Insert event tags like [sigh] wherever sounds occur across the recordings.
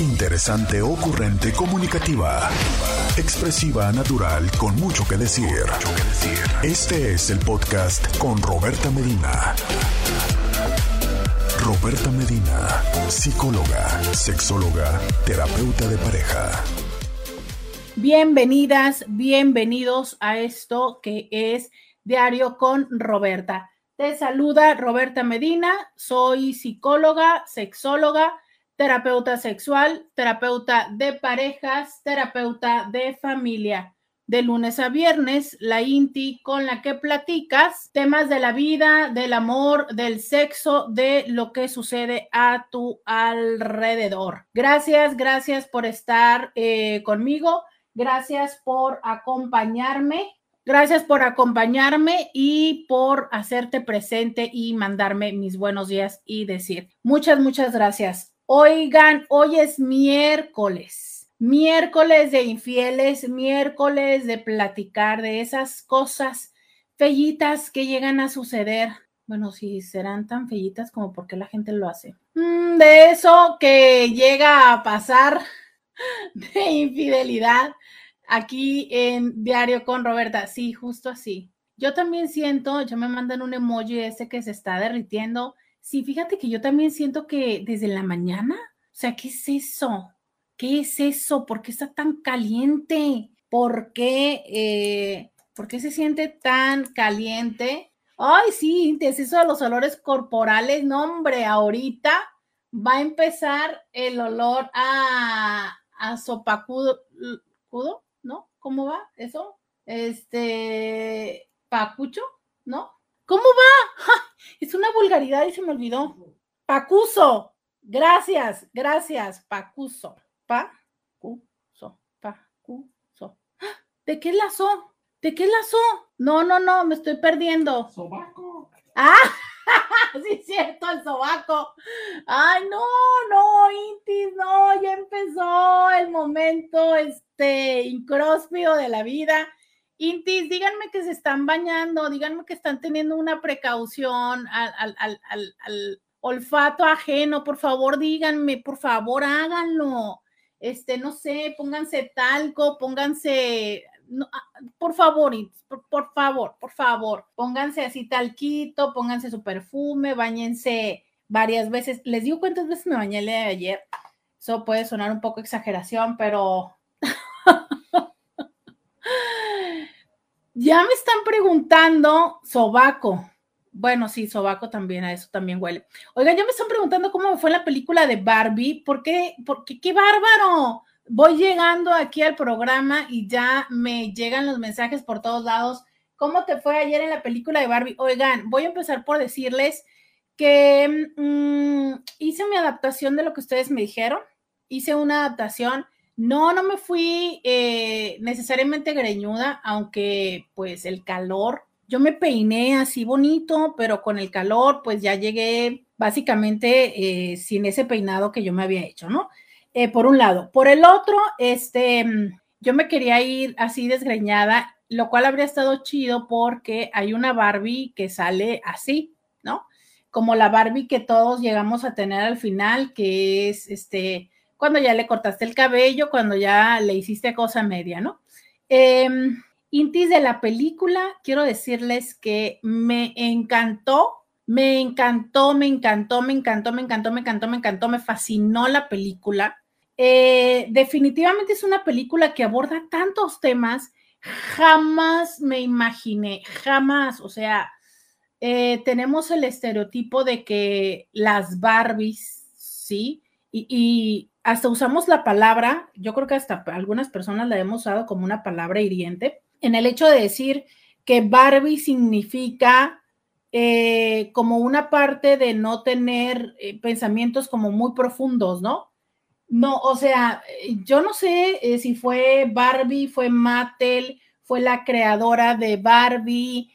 Interesante, ocurrente, comunicativa. Expresiva, natural, con mucho que decir. Este es el podcast con Roberta Medina. Roberta Medina, psicóloga, sexóloga, terapeuta de pareja. Bienvenidas, bienvenidos a esto que es Diario con Roberta. Te saluda Roberta Medina, soy psicóloga, sexóloga, terapeuta sexual, terapeuta de parejas, terapeuta de familia. De lunes a viernes, la INTI con la que platicas temas de la vida, del amor, del sexo, de lo que sucede a tu alrededor. Gracias, gracias por estar eh, conmigo. Gracias por acompañarme. Gracias por acompañarme y por hacerte presente y mandarme mis buenos días y decir muchas, muchas gracias. Oigan, hoy es miércoles, miércoles de infieles, miércoles de platicar de esas cosas fellitas que llegan a suceder. Bueno, si serán tan fellitas como porque la gente lo hace. Mm, de eso que llega a pasar [laughs] de infidelidad aquí en Diario con Roberta. Sí, justo así. Yo también siento, yo me mandan un emoji ese que se está derritiendo Sí, fíjate que yo también siento que desde la mañana, o sea, ¿qué es eso? ¿Qué es eso? ¿Por qué está tan caliente? ¿Por qué, eh, ¿por qué se siente tan caliente? Ay, sí, es eso de los olores corporales. No, hombre, ahorita va a empezar el olor a, a sopacudo, ¿no? ¿Cómo va eso? Este, pacucho, ¿no? ¿Cómo va? Es una vulgaridad y se me olvidó. Pacuso. Gracias, gracias, Pacuso. Pacuso, Pacuso. ¿De qué lazo? ¿De qué lazo? No, no, no, me estoy perdiendo. Sobaco. Ah, [laughs] sí es cierto, el sobaco. Ay, no, no, Intis, no, ya empezó el momento, este, incróspio de la vida Intis, díganme que se están bañando, díganme que están teniendo una precaución al, olfato ajeno, por favor, díganme, por favor, háganlo. Este, no sé, pónganse talco, pónganse, ah, por favor, por, por, favor, por favor, pónganse así talquito, pónganse su perfume, bañense varias veces. Les digo cuántas veces me bañé ayer. Eso puede sonar un poco exageración, pero [laughs] Ya me están preguntando sobaco. Bueno, sí, sobaco también, a eso también huele. Oigan, ya me están preguntando cómo fue la película de Barbie. ¿Por qué? Porque qué bárbaro. Voy llegando aquí al programa y ya me llegan los mensajes por todos lados. ¿Cómo te fue ayer en la película de Barbie? Oigan, voy a empezar por decirles que mm, hice mi adaptación de lo que ustedes me dijeron. Hice una adaptación no, no me fui eh, necesariamente greñuda, aunque pues el calor, yo me peiné así bonito, pero con el calor pues ya llegué básicamente eh, sin ese peinado que yo me había hecho, ¿no? Eh, por un lado. Por el otro, este, yo me quería ir así desgreñada, lo cual habría estado chido porque hay una Barbie que sale así, ¿no? Como la Barbie que todos llegamos a tener al final, que es este cuando ya le cortaste el cabello, cuando ya le hiciste cosa media, ¿no? Em, Intis de la película, quiero decirles que me encantó, me encantó, me encantó, me encantó, me encantó, me encantó, me encantó, me fascinó la película. Eh, definitivamente es una película que aborda tantos temas, jamás me imaginé, jamás, o sea, eh, tenemos el estereotipo de que las Barbies, ¿sí? y, hasta usamos la palabra, yo creo que hasta algunas personas la hemos usado como una palabra hiriente, en el hecho de decir que Barbie significa eh, como una parte de no tener eh, pensamientos como muy profundos, ¿no? No, o sea, yo no sé eh, si fue Barbie, fue Mattel, fue la creadora de Barbie,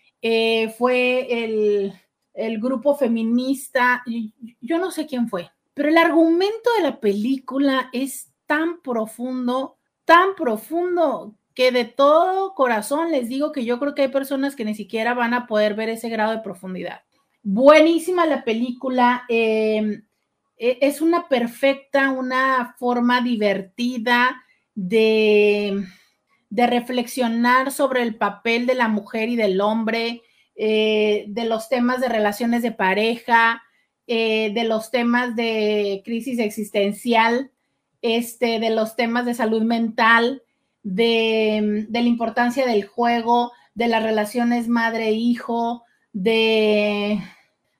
fue el, el grupo feminista, yo no sé quién fue, pero el argumento de la película es tan profundo, tan profundo, que de todo corazón les digo que yo creo que hay personas que ni siquiera van a poder ver ese grado de profundidad. Buenísima la película. Em, e, es una perfecta, una forma divertida de, de reflexionar sobre el papel de la mujer y del hombre, eh, de los temas de relaciones de pareja, eh, de los temas de crisis existencial, este, de los temas de salud mental, de, la importancia del juego, de las relaciones madre-hijo, de,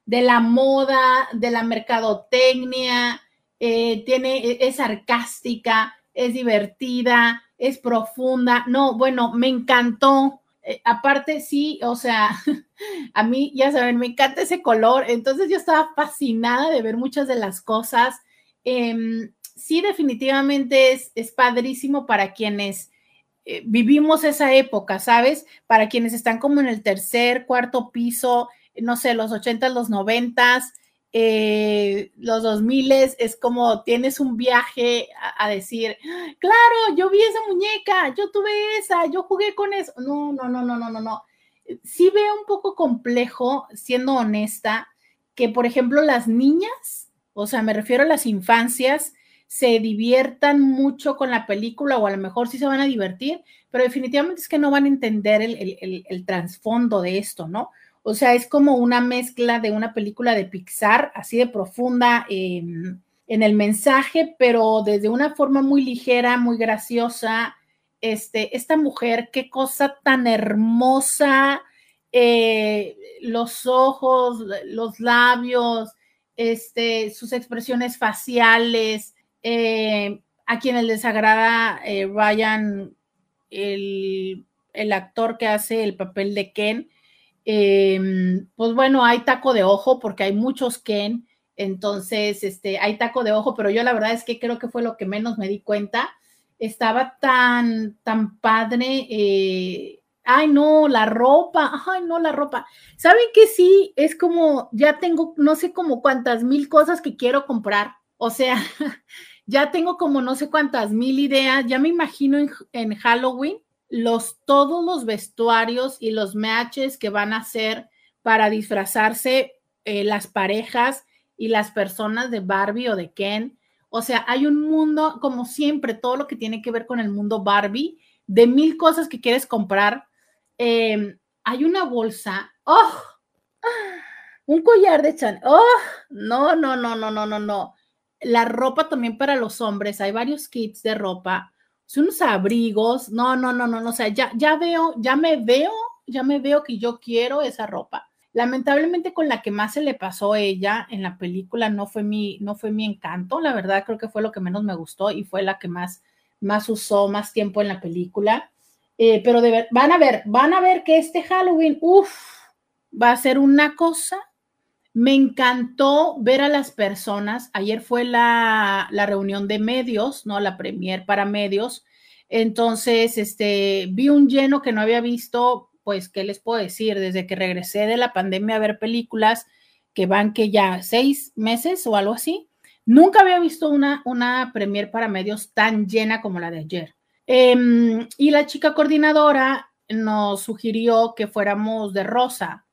de, la moda, de la mercadotecnia, eh, tiene, es sarcástica, es divertida, es profunda. No, bueno, me encantó. Eh, aparte, sí, o sea, [laughs] a mí, ya saben, me encanta ese color. Entonces yo estaba fascinada de ver muchas de las cosas. Em, sí, definitivamente es, es padrísimo para quienes eh, vivimos esa época, ¿sabes? Para quienes están como en el tercer, cuarto piso, no sé, los ochentas, los noventas, eh, los dos miles, es como tienes un viaje a, decir, claro, yo vi esa muñeca, yo tuve esa, yo jugué con eso. No, no, no, no, no, no, no. Sí veo un poco complejo, siendo honesta, que por ejemplo las niñas, o sea, me refiero a las infancias, se diviertan mucho con la película o a lo mejor sí se van a divertir, pero definitivamente es que no van a entender el, trasfondo de esto, ¿no? O sea, es como una mezcla de una película de Pixar, así de profunda en el mensaje, pero desde una forma muy ligera, muy graciosa. Este, esta mujer, qué cosa tan hermosa, eh, los ojos, los labios, este, sus expresiones faciales, eh, a quienes les agrada eh, Ryan, el, actor que hace el papel de Ken, em, pues bueno, hay taco de ojo porque hay muchos Ken, entonces este, hay taco de ojo, pero yo la verdad es que creo que fue lo que menos me di cuenta. Estaba tan, tan padre. Eh, ay, no, la ropa, ay, no, la ropa. ¿Saben que sí? Es como, ya tengo, no sé como cuántas mil cosas que quiero comprar. O sea, [laughs] ya tengo como no sé cuántas mil ideas, ya me imagino en, Halloween los todos los vestuarios y los matches que van a hacer para disfrazarse eh, las parejas y las personas de Barbie o de Ken. O sea, hay un mundo, como siempre, todo lo que tiene que ver con el mundo Barbie, de mil cosas que quieres comprar. Em, hay una bolsa, ¡oh! Un collar de Chan, ¡oh! No, no, no, no, no, no, no la ropa también para los hombres, hay varios kits de ropa, son unos abrigos, no, no, no, no, no, o sea, ya, ya veo, ya me veo, ya me veo que yo quiero esa ropa. Lamentablemente con la que más se le pasó a ella en la película no fue mi, no fue mi encanto, la verdad creo que fue lo que menos me gustó y fue la que más, más usó más tiempo en la película. Eh, pero de van a ver, van a ver que este Halloween, uff, va a ser una cosa me encantó ver a las personas. Ayer fue la, reunión de medios, ¿no? La premier para medios. Entonces, este, vi un lleno que no había visto, pues, ¿qué les puedo decir? Desde que regresé de la pandemia a ver películas que van que ya seis meses o algo así. Nunca había visto una, una premier para medios tan llena como la de ayer. Em, y la chica coordinadora nos sugirió que fuéramos de rosa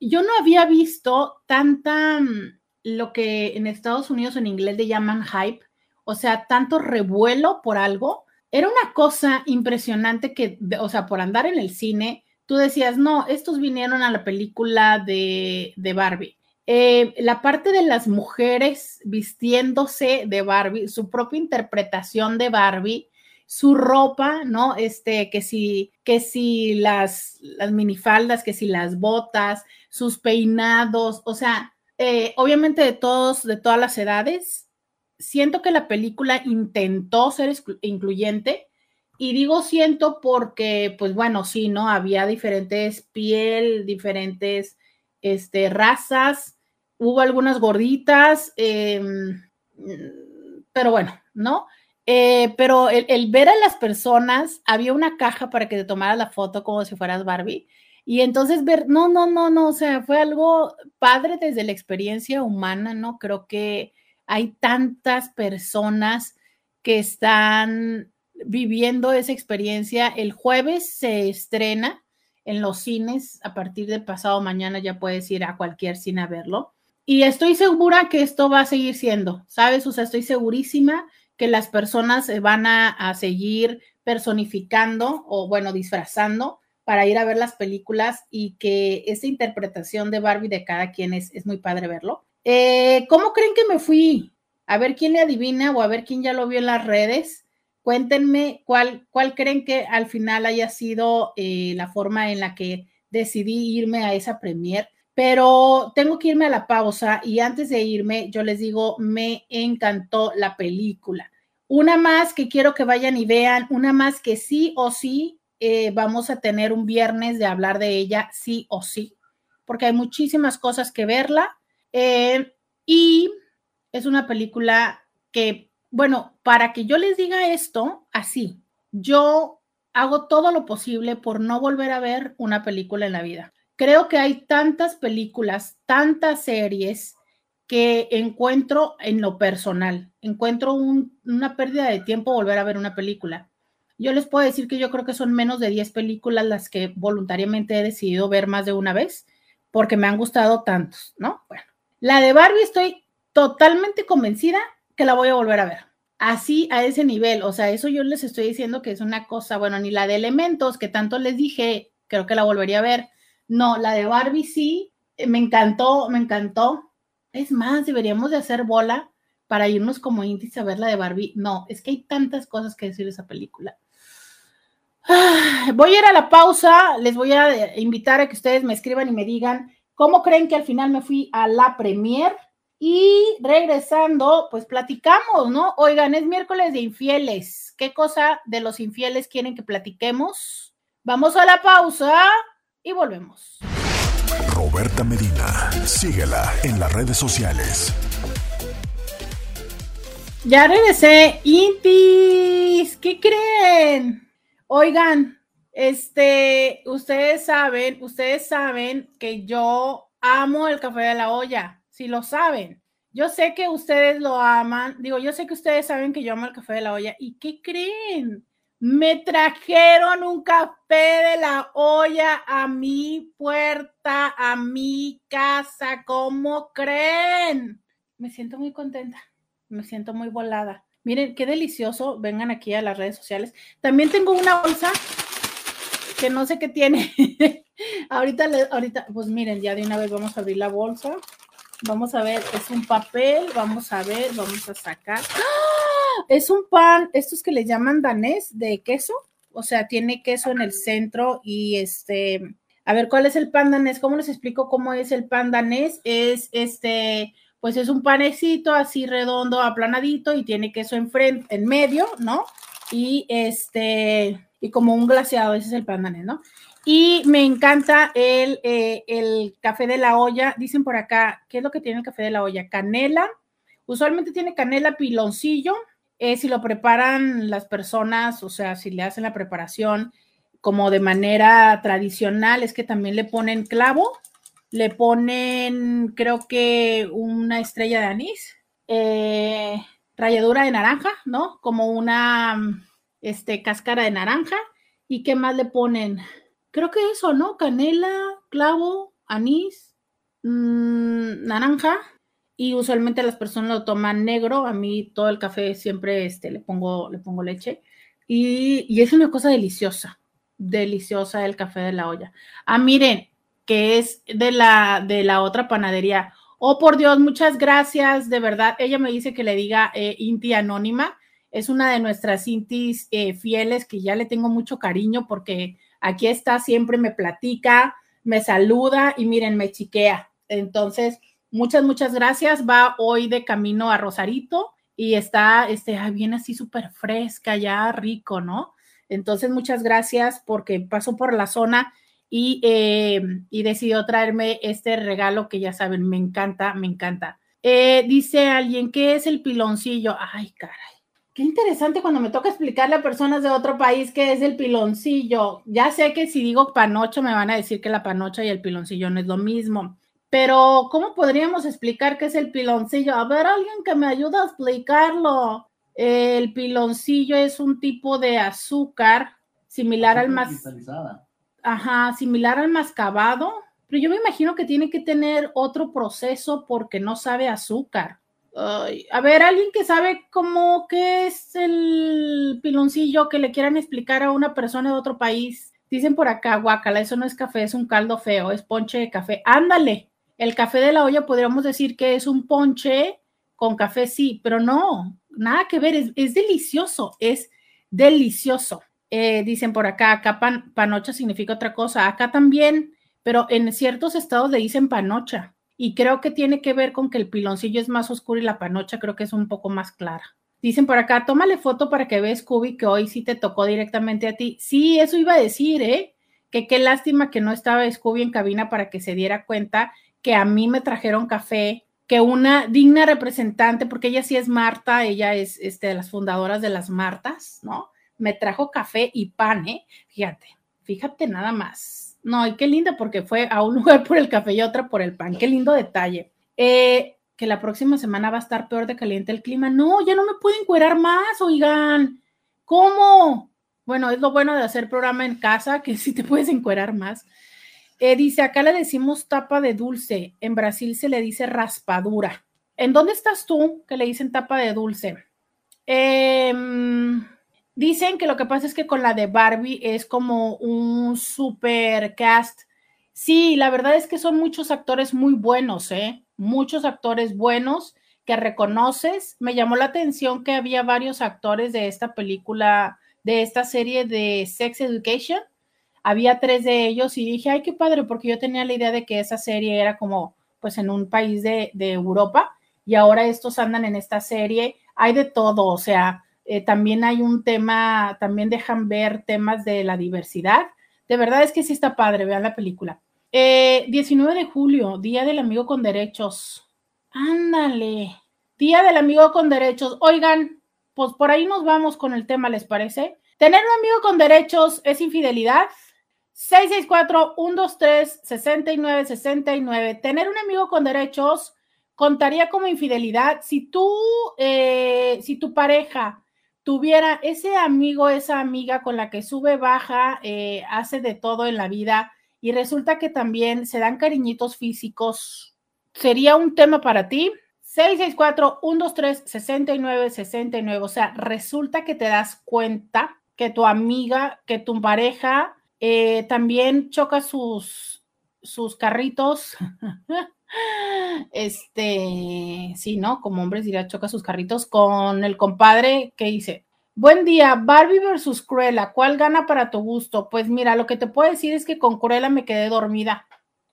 yo no había visto tanta, mm, lo que en Estados Unidos en inglés le llaman hype, o sea, tanto revuelo por algo. Era una cosa impresionante que, o sea, por andar en el cine, tú decías, no, estos vinieron a la película de, Barbie. Eh, la parte de las mujeres vistiéndose de Barbie, su propia interpretación de Barbie, su ropa, ¿no? Este, que si, que si las, las minifaldas, que si las botas, sus peinados, o sea, eh, obviamente de todos, de todas las edades. Siento que la película intentó ser incluyente y digo siento porque, pues bueno, sí, ¿no? Había diferentes piel, diferentes este, razas, hubo algunas gorditas, em, pero bueno, ¿no? Eh, pero el, ver a las personas, había una caja para que te tomara la foto como si fueras Barbie. Y entonces ver, no, no, no, no, o sea, fue algo padre desde la experiencia humana, ¿no? Creo que hay tantas personas que están viviendo esa experiencia. El jueves se estrena en los cines, a partir de pasado mañana ya puedes ir a cualquier cine a verlo. y estoy segura que esto va a seguir siendo, ¿sabes? O sea, estoy segurísima que las personas van a, a seguir personificando o, bueno, disfrazando para ir a ver las películas y que esa interpretación de Barbie de cada quien es, es muy padre verlo. Eh, ¿Cómo creen que me fui? A ver quién le adivina o a ver quién ya lo vio en las redes. Cuéntenme cuál, cuál creen que al final haya sido eh, la forma en la que decidí irme a esa premier. Pero tengo que irme a la pausa y antes de irme, yo les digo, me encantó la película. Una más que quiero que vayan y vean, una más que sí o sí eh, vamos a tener un viernes de hablar de ella sí o sí, porque hay muchísimas cosas que verla. Eh, y es una película que, bueno, para que yo les diga esto así, yo hago todo lo posible por no volver a ver una película en la vida. Creo que hay tantas películas, tantas series que encuentro en lo personal, encuentro una pérdida de tiempo volver a ver una película. Yo les puedo decir que yo creo que son menos de 10 películas las que voluntariamente he decidido ver más de una vez, porque me han gustado tantos, ¿no? Bueno, la de Barbie estoy totalmente convencida que la voy a volver a ver. Así, a ese nivel, o sea, eso yo les estoy diciendo que es una cosa, bueno, ni la de elementos, que tanto les dije, creo que la volvería a ver. No, la de Barbie sí, me encantó, me encantó. Es más, deberíamos de hacer bola para irnos como índice a ver la de Barbie. No, es que hay tantas cosas que decir de esa película. Voy a ir a la pausa, les voy a invitar a que ustedes me escriban y me digan cómo creen que al final me fui a la premier. Y regresando, pues platicamos, ¿no? Oigan, es miércoles de infieles. ¿Qué cosa de los infieles quieren que platiquemos? Vamos a la pausa y volvemos. Roberta Medina, síguela en las redes sociales. Ya regresé, Intis, ¿qué creen? Oigan, este, ustedes saben, ustedes saben que yo amo el café de la olla, si lo saben. Yo sé que ustedes lo aman, digo, yo sé que ustedes saben que yo amo el café de la olla. ¿Y qué creen? Me trajeron un café de la olla a mi puerta, a mi casa. ¿Cómo creen? Me siento muy contenta, me siento muy volada. Miren, qué delicioso. Vengan aquí a las redes sociales. También tengo una bolsa que no sé qué tiene. [laughs] ahorita, ahorita, pues miren, ya de una vez vamos a abrir la bolsa. Vamos a ver, es un papel. Vamos a ver, vamos a sacar. ¡Ah! Es un pan, estos que le llaman danés de queso. O sea, tiene queso en el centro y este, a ver, ¿cuál es el pan danés? ¿Cómo les explico cómo es el pan danés? Es este, pues es un panecito así redondo, aplanadito y tiene queso enfrente, en medio, ¿no? Y este, y como un glaseado, ese es el pan danés, ¿no? Y me encanta el, eh, el café de la olla. Dicen por acá, ¿qué es lo que tiene el café de la olla? Canela. Usualmente tiene canela, piloncillo. Eh, si lo preparan las personas, o sea, si le hacen la preparación como de manera tradicional, es que también le ponen clavo, le ponen, creo que una estrella de anís, eh, ralladura de naranja, ¿no? Como una este, cáscara de naranja. ¿Y qué más le ponen? Creo que eso, ¿no? Canela, clavo, anís, mmm, naranja. Y usualmente las personas lo toman negro. A mí todo el café siempre este, le, pongo, le pongo leche. Y, y es una cosa deliciosa, deliciosa el café de la olla. Ah, miren, que es de la, de la otra panadería. Oh, por Dios, muchas gracias, de verdad. Ella me dice que le diga eh, Inti Anónima. Es una de nuestras Intis eh, fieles que ya le tengo mucho cariño porque aquí está, siempre me platica, me saluda y miren, me chiquea. Entonces, muchas, muchas gracias. Va hoy de camino a Rosarito y está, este, bien así súper fresca, ya rico, ¿no? Entonces, muchas gracias porque pasó por la zona eh, y, decidió traerme este regalo que ya saben, me encanta, me encanta. Eh, dice alguien, ¿qué es el piloncillo? Ay, caray. Qué interesante cuando me toca explicarle a personas de otro país qué es el piloncillo. Ya sé que si digo panocho me van a decir que la panocha y el piloncillo no es lo mismo. Pero, ¿cómo podríamos explicar qué es el piloncillo? A ver, alguien que me ayude a explicarlo. El piloncillo es un tipo de azúcar similar al más ajá, similar al mascabado, pero yo me imagino que tiene que tener otro proceso porque no sabe azúcar. a ver, alguien que sabe cómo qué es el piloncillo que le quieran explicar a una persona de otro país. Dicen por acá, guacala, eso no es café, es un caldo feo, es ponche de café. Ándale, el café de la olla podríamos decir que es un ponche con café, sí, pero no, nada que ver, es, delicioso, es delicioso. Eh, dicen por acá, acá panocha significa otra cosa, acá también pero en ciertos estados le dicen panocha y creo que tiene que ver con que el piloncillo es más oscuro y la panocha creo que es un poco más clara. Dicen por acá, tómale foto para que veas, Scooby, que hoy sí te tocó directamente a ti. Sí, eso iba a decir, ¿eh? Que qué lástima que no estaba Scooby en cabina para que se diera cuenta que a mí me trajeron café, que una digna representante, porque ella sí es Marta, ella es este, de las fundadoras de las Martas, ¿no? Me trajo café y pan, ¿eh? Fíjate, fíjate nada más. No, y qué linda porque fue a un [laughs] lugar por el café y otra por el pan. Qué lindo detalle. Eh, que la próxima semana va a estar peor de caliente el clima. No, ya no me pueden cuerar más, oigan. ¿Cómo? Bueno, es lo bueno de hacer programa en casa, que [laughs] sí te puedes encuerar más. Eh, dice, acá le decimos tapa de dulce, en Brasil se le dice raspadura. ¿En dónde estás tú que le dicen tapa de dulce? Eh, Dicen que lo que pasa es que con la de Barbie es como un super cast. Sí, la verdad es que son muchos actores muy buenos, ¿eh? Muchos actores buenos que reconoces. Me llamó la atención que había varios actores de esta película, de esta serie de Sex Education. Había tres de ellos y dije, ay, qué padre, porque yo tenía la idea de que esa serie era como, pues, en un país de, Europa y ahora estos andan en esta serie. Hay de todo, o sea, eh, también hay un tema, también dejan ver temas de la diversidad. De verdad es que sí está padre, vean la película. 19 eh, de julio, Día del Amigo con Derechos. Ándale, Día del Amigo con Derechos. Oigan, pues por ahí nos vamos con el tema, ¿les parece? ¿Tener un amigo con derechos es infidelidad? 664-123-6969. Tener un amigo con derechos contaría como infidelidad si tú, eh, si tu pareja tuviera ese amigo, esa amiga con la que sube, baja, eh, hace de todo en la vida y resulta que también se dan cariñitos físicos, ¿sería un tema para ti? 664-123-6969, o sea, resulta que te das cuenta que tu amiga, que tu pareja eh, también choca sus, sus carritos [laughs] Este, sí, ¿no? Como hombres diría, choca sus carritos con el compadre que dice, buen día, Barbie versus Cruella, ¿cuál gana para tu gusto? Pues mira, lo que te puedo decir es que con Cruella me quedé dormida.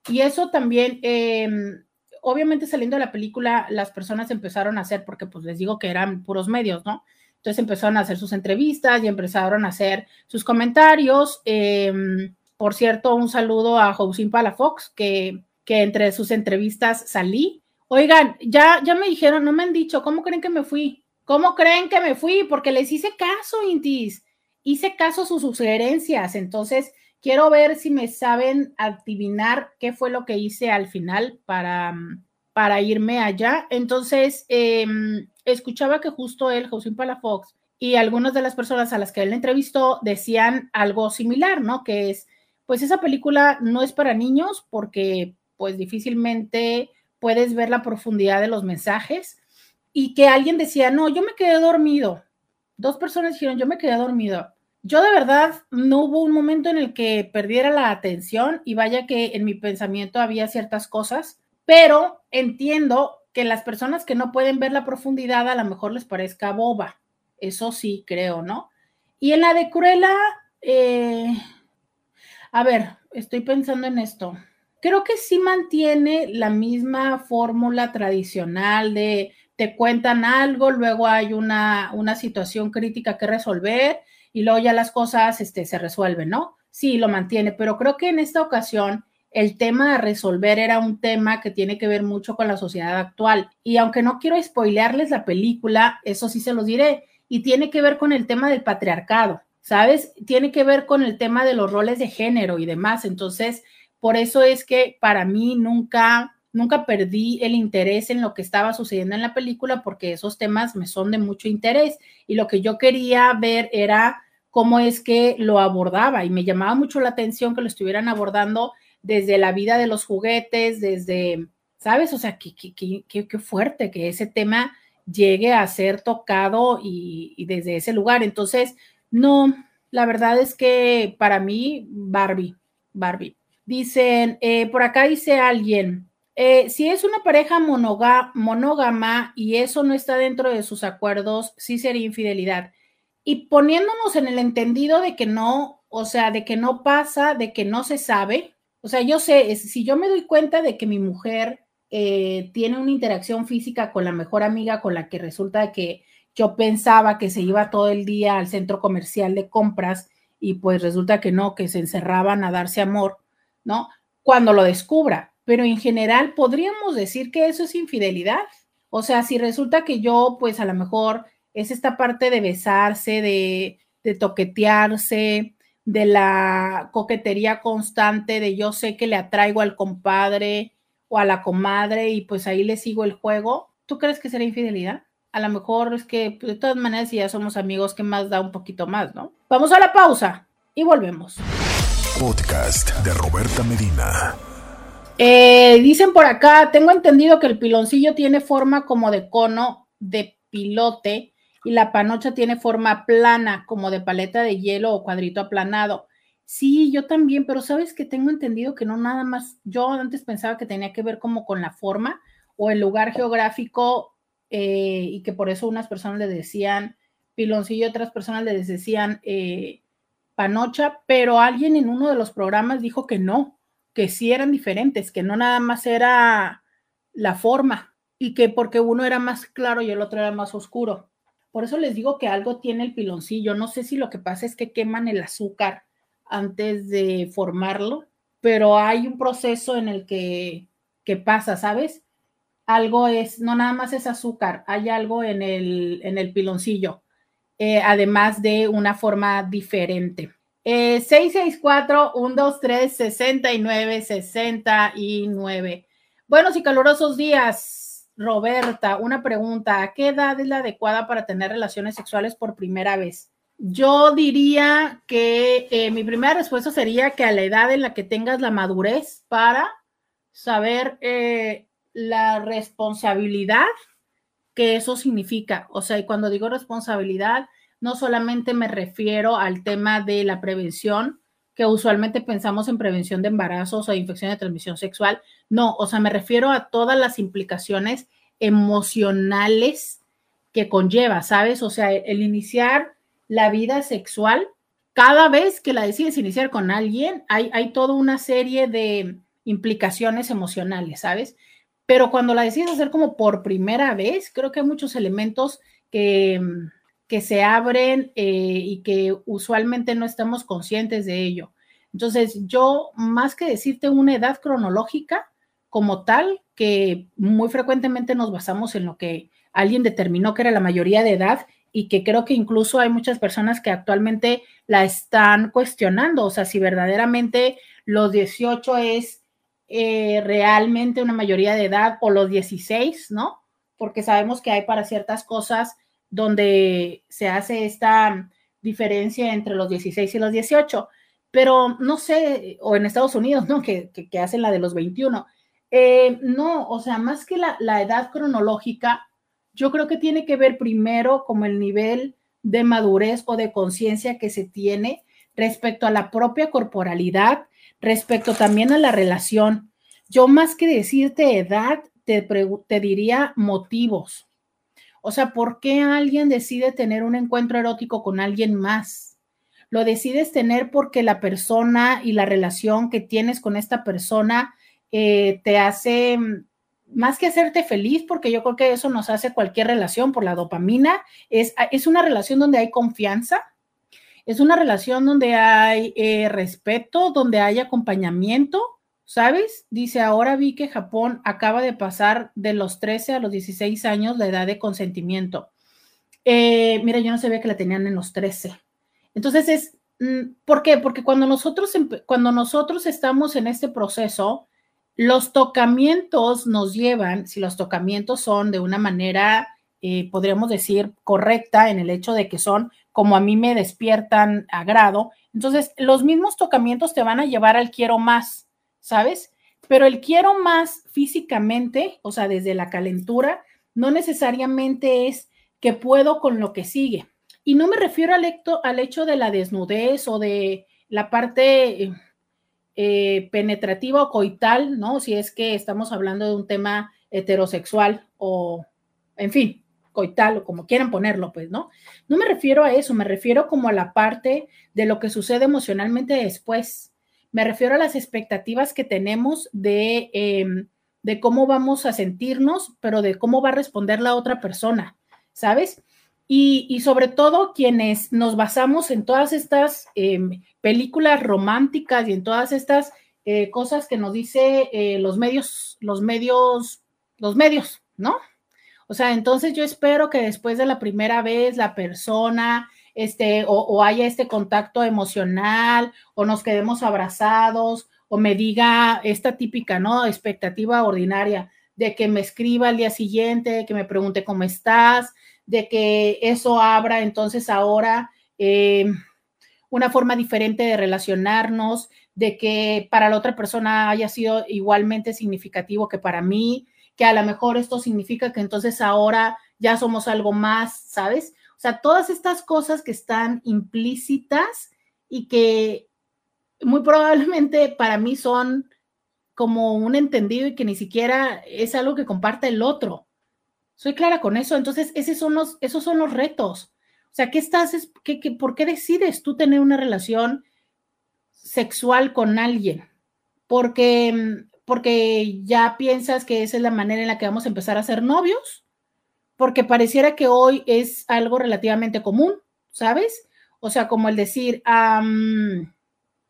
Y eso también, em, obviamente saliendo de la película, las personas empezaron a hacer, porque pues les digo que eran puros medios, ¿no? Entonces empezaron a hacer sus entrevistas y empezaron a hacer sus comentarios. Em, por cierto, un saludo a Josín Palafox, que que entre sus entrevistas salí. Oigan, ya, ya me dijeron, no me han dicho, ¿cómo creen que me fui? ¿Cómo creen que me fui? Porque les hice caso, Intis. Hice caso a sus sugerencias. Entonces, quiero ver si me saben adivinar qué fue lo que hice al final para, para irme allá. Entonces, em, escuchaba que justo él, José Palafox, y algunas de las personas a las que él entrevistó decían algo similar, ¿no? Que es, pues esa película no es para niños porque pues difícilmente puedes ver la profundidad de los mensajes. Y que alguien decía, no, yo me quedé dormido. Dos personas dijeron, yo me quedé dormido. Yo de verdad no hubo un momento en el que perdiera la atención y vaya que en mi pensamiento había ciertas cosas, pero entiendo que las personas que no pueden ver la profundidad a lo mejor les parezca boba. Eso sí, creo, ¿no? Y en la de Cruella, eh, a ver, estoy pensando en esto creo que sí mantiene la misma fórmula tradicional de te cuentan algo, luego hay una, una situación crítica que resolver y luego ya las cosas este, se resuelven, ¿no? Sí, lo mantiene, pero creo que en esta ocasión el tema a resolver era un tema que tiene que ver mucho con la sociedad actual. Y aunque no quiero spoilearles la película, eso sí se los diré, y tiene que ver con el tema del patriarcado, ¿sabes? Tiene que ver con el tema de los roles de género y demás. Entonces, por eso es que para mí nunca, nunca perdí el interés en lo que estaba sucediendo en la película porque esos temas me son de mucho interés y lo que yo quería ver era cómo es que lo abordaba y me llamaba mucho la atención que lo estuvieran abordando desde la vida de los juguetes, desde, ¿sabes? O sea, qué, qué, fuerte que ese tema llegue a ser tocado y, desde ese lugar. Entonces, no, la verdad es que para mí, Barbie, Barbie. Dicen, eh, por acá dice alguien, eh, si es una pareja monógama y eso no está dentro de sus acuerdos, sí sería infidelidad. Y poniéndonos en el entendido de que no, o sea, de que no pasa, de que no se sabe, o sea, yo sé, si yo me doy cuenta de que mi mujer eh, tiene una interacción física con la mejor amiga con la que resulta que yo pensaba que se iba todo el día al centro comercial de compras y pues resulta que no, que se encerraban a darse amor, ¿no? Cuando lo descubra. Pero en general podríamos decir que eso es infidelidad. O sea, si resulta que yo pues a lo mejor es esta parte de besarse, de, de toquetearse, de la coquetería constante, de yo sé que le atraigo al compadre o a la comadre y pues ahí le sigo el juego, ¿tú crees que será infidelidad? A lo mejor es que pues, de todas maneras si ya somos amigos, que más da un poquito más, ¿no? Vamos a la pausa y volvemos. Podcast de Roberta Medina. Eh, dicen por acá, tengo entendido que el piloncillo tiene forma como de cono de pilote y la panocha tiene forma plana, como de paleta de hielo o cuadrito aplanado. Sí, yo también, pero sabes que tengo entendido que no nada más, yo antes pensaba que tenía que ver como con la forma o el lugar geográfico eh, y que por eso unas personas le decían piloncillo, otras personas le decían eh, panocha, pero alguien en uno de los programas dijo que no, que sí eran diferentes, que no nada más era la forma y que porque uno era más claro y el otro era más oscuro. Por eso les digo que algo tiene el piloncillo. No sé si lo que pasa es que queman el azúcar antes de formarlo, pero hay un proceso en el que, pasa, ¿sabes? Algo es, no nada más es azúcar, hay algo en el, en el piloncillo, eh, además de una forma diferente. Eh, 664-123-6969. Buenos y calurosos días, Roberta. Una pregunta, ¿a qué edad es la adecuada para tener relaciones sexuales por primera vez? Yo diría que eh, mi primera respuesta sería que a la edad en la que tengas la madurez para saber eh, la responsabilidad que eso significa. O sea, y cuando digo responsabilidad, no solamente me refiero al tema de la prevención, que usualmente pensamos en prevención de embarazos o de infección de transmisión sexual. No, o sea, me refiero a todas las implicaciones emocionales que conlleva, ¿sabes? O sea, el iniciar la vida sexual, cada vez que la decides iniciar con alguien, hay, hay toda una serie de implicaciones emocionales, ¿sabes? Pero cuando la decides hacer como por primera vez, creo que hay muchos elementos que, que se abren eh, y que usualmente no estamos conscientes de ello. Entonces, yo, más que decirte una edad cronológica como tal, que muy frecuentemente nos basamos en lo que alguien determinó que era la mayoría de edad y que creo que incluso hay muchas personas que actualmente la están cuestionando, o sea, si verdaderamente los 18 es eh, realmente una mayoría de edad o los 16, ¿no? Porque sabemos que hay para ciertas cosas donde se hace esta diferencia entre los 16 y los 18, pero no sé, o en Estados Unidos, ¿no? Que, que, hacen la de los 21. Eh, no, o sea, más que la, la edad cronológica, yo creo que tiene que ver primero como el nivel de madurez o de conciencia que se tiene respecto a la propia corporalidad, respecto también a la relación. Yo más que decirte edad, te, te diría motivos. O sea, ¿por qué alguien decide tener un encuentro erótico con alguien más? Lo decides tener porque la persona y la relación que tienes con esta persona eh, te hace más que hacerte feliz, porque yo creo que eso nos hace cualquier relación por la dopamina, es, es una relación donde hay confianza, es una relación donde hay eh, respeto, donde hay acompañamiento, ¿sabes? Dice, ahora vi que Japón acaba de pasar de los 13 a los 16 años la edad de consentimiento. Eh, mira, yo no sabía que la tenían en los 13. Entonces es, mm, ¿por qué? Porque cuando nosotros, cuando nosotros estamos en este proceso, los tocamientos nos llevan, si los tocamientos son de una manera, eh, podríamos decir, correcta en el hecho de que son como a mí me despiertan agrado, entonces los mismos tocamientos te van a llevar al quiero más, ¿sabes? Pero el quiero más físicamente, o sea, desde la calentura, no necesariamente es que puedo con lo que sigue. Y no me refiero al, al hecho de la desnudez o de la parte eh, penetrativa o coital, ¿no? Si es que estamos hablando de un tema heterosexual o, en fin, coital o como quieran ponerlo, pues, ¿no? No me refiero a eso, me refiero como a la parte de lo que sucede emocionalmente después. Me refiero a las expectativas que tenemos de, em, de cómo vamos a sentirnos, pero de cómo va a responder la otra persona, ¿sabes? Y, sobre todo quienes nos basamos en todas estas em, películas románticas y en todas estas eh, cosas que nos dice eh, los medios, los medios, los medios, ¿no? O sea, entonces yo espero que después de la primera vez la persona, este, o, haya este contacto emocional, o nos quedemos abrazados, o me diga esta típica, ¿no? Expectativa ordinaria de que me escriba al día siguiente, que me pregunte cómo estás, de que eso abra entonces ahora eh, una forma diferente de relacionarnos, de que para la otra persona haya sido igualmente significativo que para mí, que a lo mejor esto significa que entonces ahora ya somos algo más, ¿sabes? O sea, todas estas cosas que están implícitas y que muy probablemente para mí son como un entendido y que ni siquiera es algo que comparte el otro. Soy clara con eso. Entonces, esos son los, esos son los retos. O sea, ¿qué estás, qué, qué, por qué decides tú tener una relación sexual con alguien? Porque porque ya piensas que esa es la manera en la que vamos a empezar a ser novios, porque pareciera que hoy es algo relativamente común, ¿sabes? O sea, como el decir,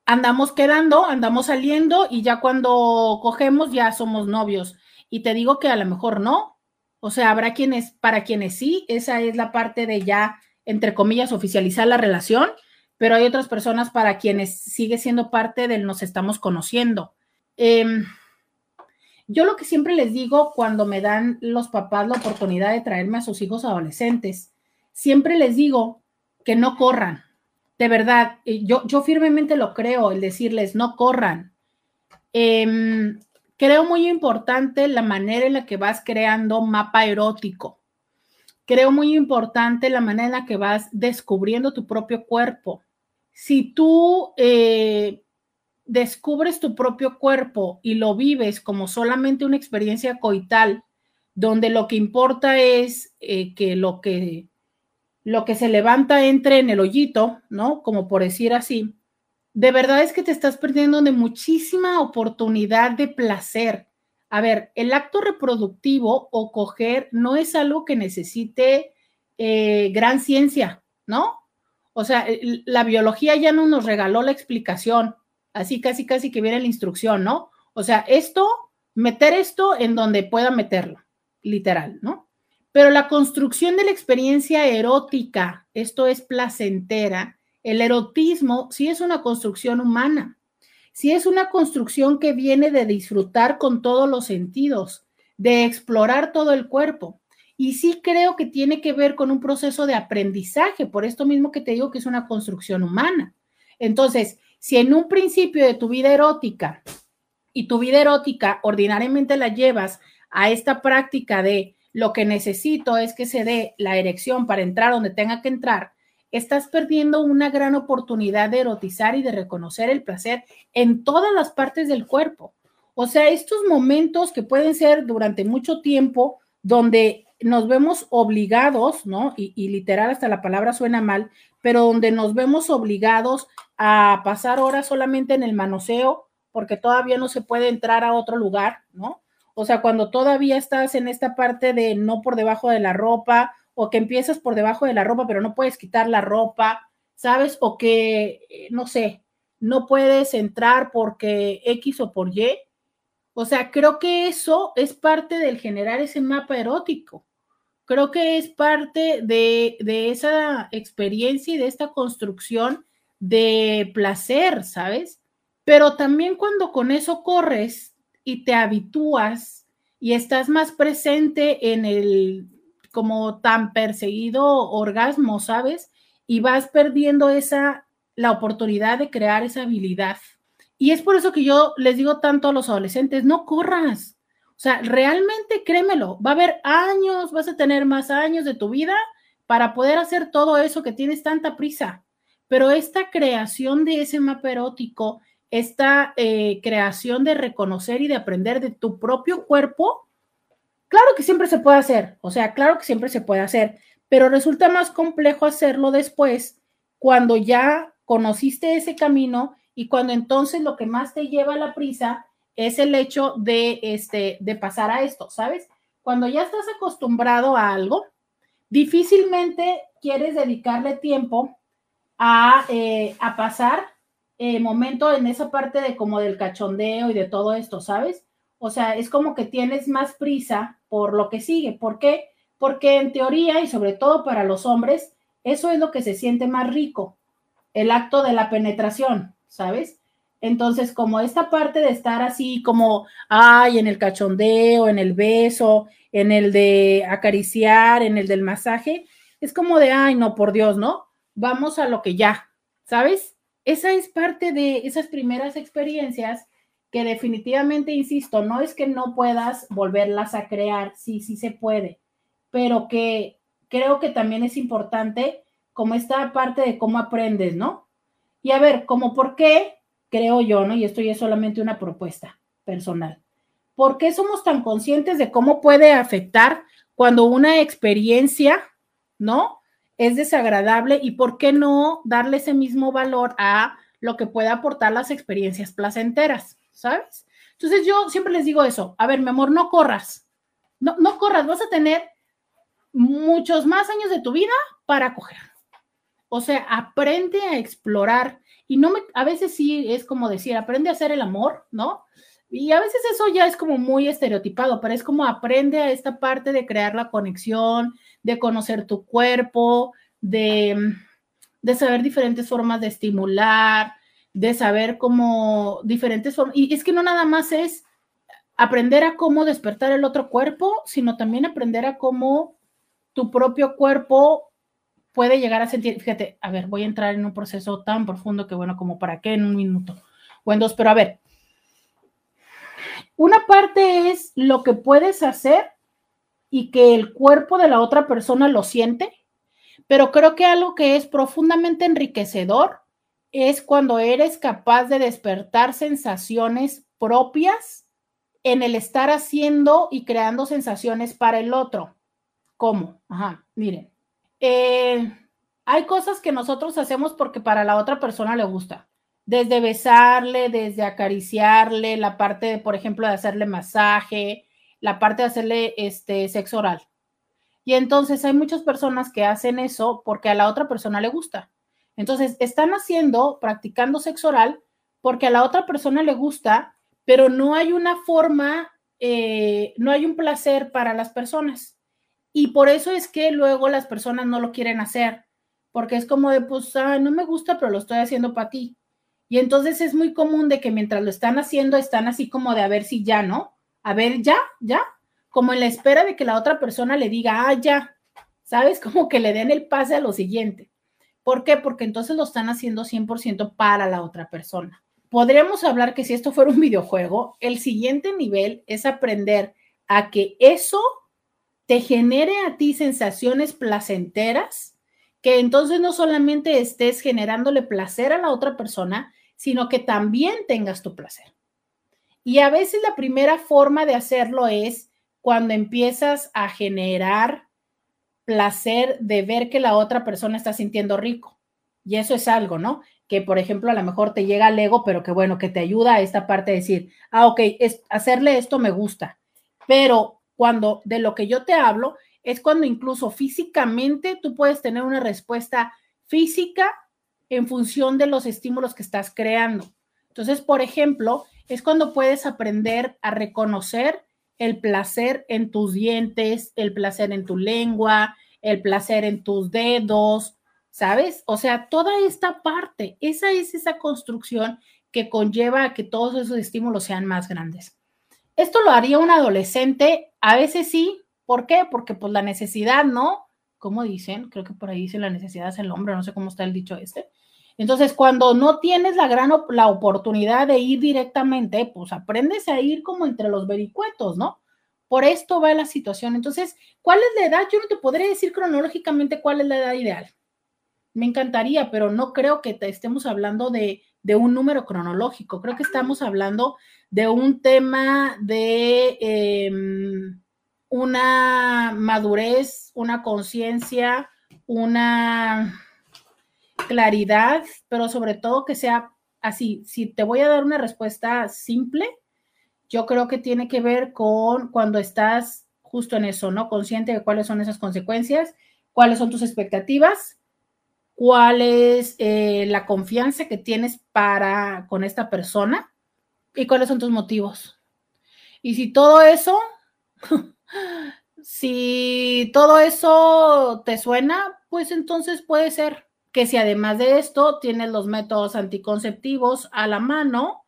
andamos quedando, andamos saliendo y ya cuando cogemos ya somos novios. Y te digo que a lo mejor no. O sea, habrá quienes, para quienes sí, esa es la parte de ya, entre comillas, oficializar la relación, pero hay otras personas para quienes sigue siendo parte del nos estamos conociendo. Eh, yo lo que siempre les digo cuando me dan los papás la oportunidad de traerme a sus hijos adolescentes, siempre les digo que no corran. De verdad, yo, yo firmemente lo creo, el decirles no corran. Em, creo muy importante la manera en la que vas creando mapa erótico. Creo muy importante la manera en la que vas descubriendo tu propio cuerpo. Si tú eh, descubres tu propio cuerpo y lo vives como solamente una experiencia coital, donde lo que importa es eh, que lo que lo que se levanta entre en el hoyito, ¿no? Como por decir así, de verdad es que te estás perdiendo de muchísima oportunidad de placer. A ver, el acto reproductivo o coger no es algo que necesite eh, gran ciencia, ¿no? O sea, la biología ya no nos regaló la explicación así casi casi que viene la instrucción, ¿no? O sea, esto, meter esto en donde pueda meterlo, literal, ¿no? Pero la construcción de la experiencia erótica, esto es placentera, el erotismo sí es una construcción humana, sí es una construcción que viene de disfrutar con todos los sentidos, de explorar todo el cuerpo. Y sí creo que tiene que ver con un proceso de aprendizaje, por esto mismo que te digo que es una construcción humana. Entonces, si en un principio de tu vida erótica y tu vida erótica ordinariamente la llevas a esta práctica de lo que necesito es que se dé la erección para entrar donde tenga que entrar, estás perdiendo una gran oportunidad de erotizar y de reconocer el placer en todas las partes del cuerpo. O sea, estos momentos que pueden ser durante mucho tiempo donde nos vemos obligados, ¿no? Y, y, literal hasta la palabra suena mal, pero donde nos vemos obligados a pasar horas solamente en el manoseo porque todavía no se puede entrar a otro lugar, ¿no? O sea, cuando todavía estás en esta parte de no por debajo de la ropa o que empiezas por debajo de la ropa pero no puedes quitar la ropa, ¿sabes? O que, eh, no sé, no puedes entrar porque X o por Y. O sea, creo que eso es parte del generar ese mapa erótico. Creo que es parte de, de esa experiencia y de esta construcción de placer, ¿sabes? Pero también cuando con eso corres y te habitúas y estás más presente en el como tan perseguido orgasmo, ¿sabes? Y vas perdiendo esa, la oportunidad de crear esa habilidad Y es por eso que yo les digo tanto a los adolescentes, no corras. O sea, realmente créemelo, va a haber años, vas a tener más años de tu vida para poder hacer todo eso que tienes tanta prisa. Pero esta creación de ese mapa erótico, esta eh, creación de reconocer y de aprender de tu propio cuerpo, claro que siempre se puede hacer, o sea, claro que siempre se puede hacer, pero resulta más complejo hacerlo después cuando ya conociste ese camino y cuando entonces lo que más te lleva a la prisa es el hecho de, este, de pasar a esto, ¿sabes? Cuando ya estás acostumbrado a algo, difícilmente quieres dedicarle tiempo a, eh, a pasar el momento en esa parte de como del cachondeo y de todo esto, ¿sabes? O sea, es como que tienes más prisa por lo que sigue. ¿Por qué? Porque en teoría y sobre todo para los hombres, eso es lo que se siente más rico, el acto de la penetración, ¿sabes? Entonces, como esta parte de estar así como, ay, en el cachondeo, en el beso, en el de acariciar, en el del masaje, es como de, ay, no, por Dios, ¿no? Vamos a lo que ya, ¿sabes? Esa es parte de esas primeras experiencias que definitivamente, insisto, no es que no puedas volverlas a crear, sí, sí se puede, pero que creo que también es importante como esta parte de cómo aprendes, ¿no? Y a ver, como por qué, creo yo, ¿no? Y esto ya es solamente una propuesta personal. ¿Por qué somos tan conscientes de cómo puede afectar cuando una experiencia, ¿no? Es desagradable y por qué no darle ese mismo valor a lo que puede aportar las experiencias placenteras, ¿sabes? Entonces yo siempre les digo eso, a ver, mi amor, no corras, no, no corras, vas a tener muchos más años de tu vida para coger. O sea, aprende a explorar y no me, a veces sí es como decir, aprende a hacer el amor, ¿no? Y a veces eso ya es como muy estereotipado, pero es como aprende a esta parte de crear la conexión, de conocer tu cuerpo, de, de saber diferentes formas de estimular, de saber cómo diferentes formas. Y es que no nada más es aprender a cómo despertar el otro cuerpo, sino también aprender a cómo tu propio cuerpo puede llegar a sentir, fíjate, a ver, voy a entrar en un proceso tan profundo que bueno, como para qué en un minuto o en dos, pero a ver, una parte es lo que puedes hacer y que el cuerpo de la otra persona lo siente, pero creo que algo que es profundamente enriquecedor es cuando eres capaz de despertar sensaciones propias en el estar haciendo y creando sensaciones para el otro. ¿Cómo? Ajá, miren. Eh, hay cosas que nosotros hacemos porque para la otra persona le gusta. Desde besarle, desde acariciarle, la parte, de, por ejemplo, de hacerle masaje, la parte de hacerle este sexo oral. Y entonces hay muchas personas que hacen eso porque a la otra persona le gusta. Entonces están haciendo, practicando sexo oral porque a la otra persona le gusta, pero no hay una forma, eh, no hay un placer para las personas. Y por eso es que luego las personas no lo quieren hacer, porque es como de, pues, no me gusta, pero lo estoy haciendo para ti. Y entonces es muy común de que mientras lo están haciendo, están así como de a ver si ya, ¿no? A ver, ya, ya, como en la espera de que la otra persona le diga, ah, ya, ¿sabes? [laughs] Como que le den el pase a lo siguiente. ¿Por qué? Porque entonces lo están haciendo 100% para la otra persona. Podríamos hablar que si esto fuera un [laughs] videojuego, el siguiente nivel es aprender a que eso te genere a ti sensaciones placenteras, que entonces no solamente estés generándole placer a la otra persona, sino que también tengas tu placer. Y a veces la primera forma de hacerlo es cuando empiezas a generar placer de ver que la otra persona está sintiendo rico. Y eso es algo, ¿no? Que por ejemplo a lo mejor te llega al ego, pero que bueno, que te ayuda a esta parte de decir, ah, ok, es, hacerle esto me gusta. Pero cuando de lo que yo te hablo es cuando incluso físicamente tú puedes tener una respuesta física en función de los estímulos que estás creando. Entonces, por ejemplo, es cuando puedes aprender a reconocer el placer en tus dientes, el placer en tu lengua, el placer en tus dedos, ¿sabes? O sea, toda esta parte, esa es esa construcción que conlleva a que todos esos estímulos sean más grandes. Esto lo haría un adolescente, a veces sí. ¿Por qué? Porque pues la necesidad, ¿no? ¿Cómo dicen? Creo que por ahí dicen la necesidad es el hombre, no sé cómo está el dicho este. Entonces, cuando no tienes la gran la oportunidad de ir directamente, pues aprendes a ir como entre los vericuetos, ¿no? Por esto va la situación. Entonces, ¿cuál es la edad? Yo no te podría decir cronológicamente cuál es la edad ideal. Me encantaría, pero no creo que te estemos hablando de, de un número cronológico. Creo que estamos hablando de un tema de em, una madurez, una conciencia, una claridad, pero sobre todo que sea así. Si te voy a dar una respuesta simple, yo creo que tiene que ver con cuando estás justo en eso, ¿no? Consciente de cuáles son esas consecuencias, cuáles son tus expectativas, cuál es eh, la confianza que tienes para con esta persona y cuáles son tus motivos. Y si todo eso, [laughs] si todo eso te suena, pues entonces puede ser que si además de esto tienes los métodos anticonceptivos a la mano,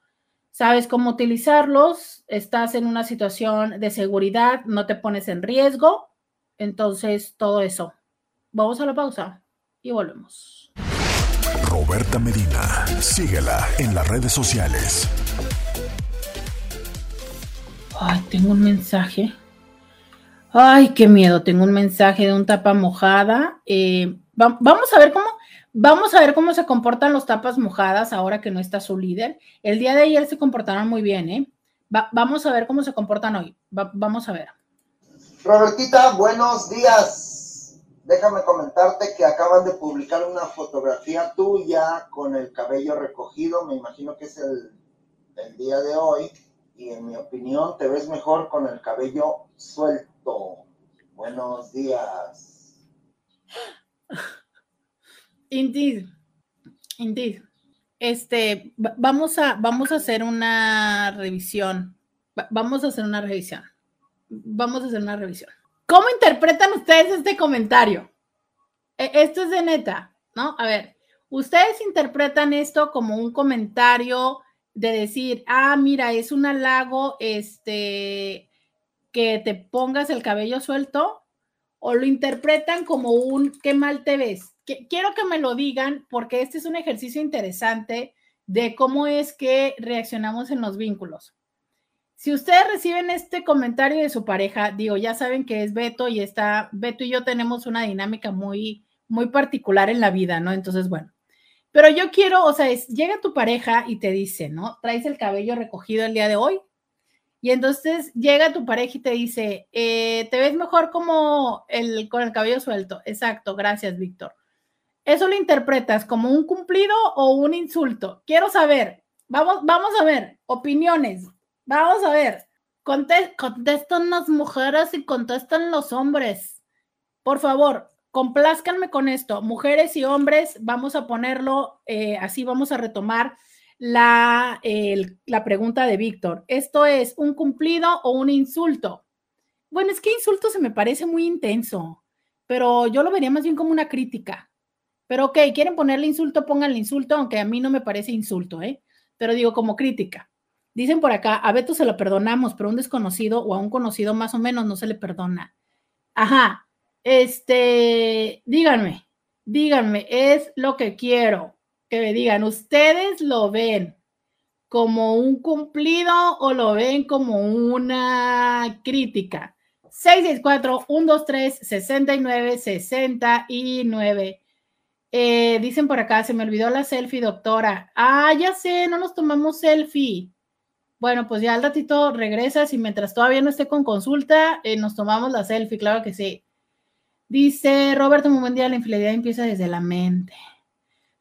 sabes cómo utilizarlos, estás en una situación de seguridad, no te pones en riesgo, entonces todo eso. Vamos a la pausa y volvemos. Roberta Medina, síguela en las redes sociales. Ay, tengo un mensaje. Ay, qué miedo, tengo un mensaje de un tapa mojada. Eh, vamos a ver cómo, vamos a ver cómo se comportan los tapas mojadas ahora que no está su líder. El día de ayer se comportaron muy bien, ¿eh? vamos a ver cómo se comportan hoy. vamos a ver. Robertita, buenos días. Déjame comentarte que acaban de publicar una fotografía tuya con el cabello recogido. Me imagino que es el, el día de hoy. Y en mi opinión, te ves mejor con el cabello suelto. Buenos días. Indeed, indeed. Este, vamos a, vamos a hacer una revisión. vamos a hacer una revisión. Vamos a hacer una revisión. ¿Cómo interpretan ustedes este comentario? E, esto es de neta, ¿no? A ver, ustedes interpretan esto como un comentario de decir, ah, mira, es un halago, este, que te pongas el cabello suelto o lo interpretan como un qué mal te ves. quiero que me lo digan porque este es un ejercicio interesante de cómo es que reaccionamos en los vínculos. Si ustedes reciben este comentario de su pareja, digo, ya saben que es Beto y está, Beto y yo tenemos una dinámica muy, muy particular en la vida, ¿no? Entonces, bueno, pero yo quiero, o sea, llega tu pareja y te dice, ¿no? Traes el cabello recogido el día de hoy, y entonces llega tu pareja y te dice, eh, te ves mejor como el, con el cabello suelto. Exacto, gracias, Víctor. ¿Eso lo interpretas como un cumplido o un insulto? Quiero saber. Vamos, vamos a ver. Opiniones. Vamos a ver. contestan las mujeres y contestan los hombres. Por favor, complázcanme con esto. Mujeres y hombres, vamos a ponerlo eh, así, vamos a retomar la, la pregunta de Víctor. ¿Esto es un cumplido o un insulto? Bueno, es que insulto se me parece muy intenso, pero yo lo vería más bien como una crítica. Pero ok, quieren ponerle insulto, pongan el insulto, aunque a mí no me parece insulto, ¿eh? Pero digo como crítica. Dicen por acá, a Beto se lo perdonamos, pero a un desconocido o a un conocido más o menos no se le perdona. Ajá, este, díganme, díganme, es lo que quiero que me digan, ¿ustedes lo ven como un cumplido o lo ven como una crítica? 664-123-69-69. Eh, dicen por acá, se me olvidó la selfie, doctora. Ah, ya sé, no nos tomamos selfie. Bueno, pues ya al ratito regresas y mientras todavía no esté con consulta, eh, nos tomamos la selfie, claro que sí. Dice Roberto, muy buen día, la infidelidad empieza desde la mente.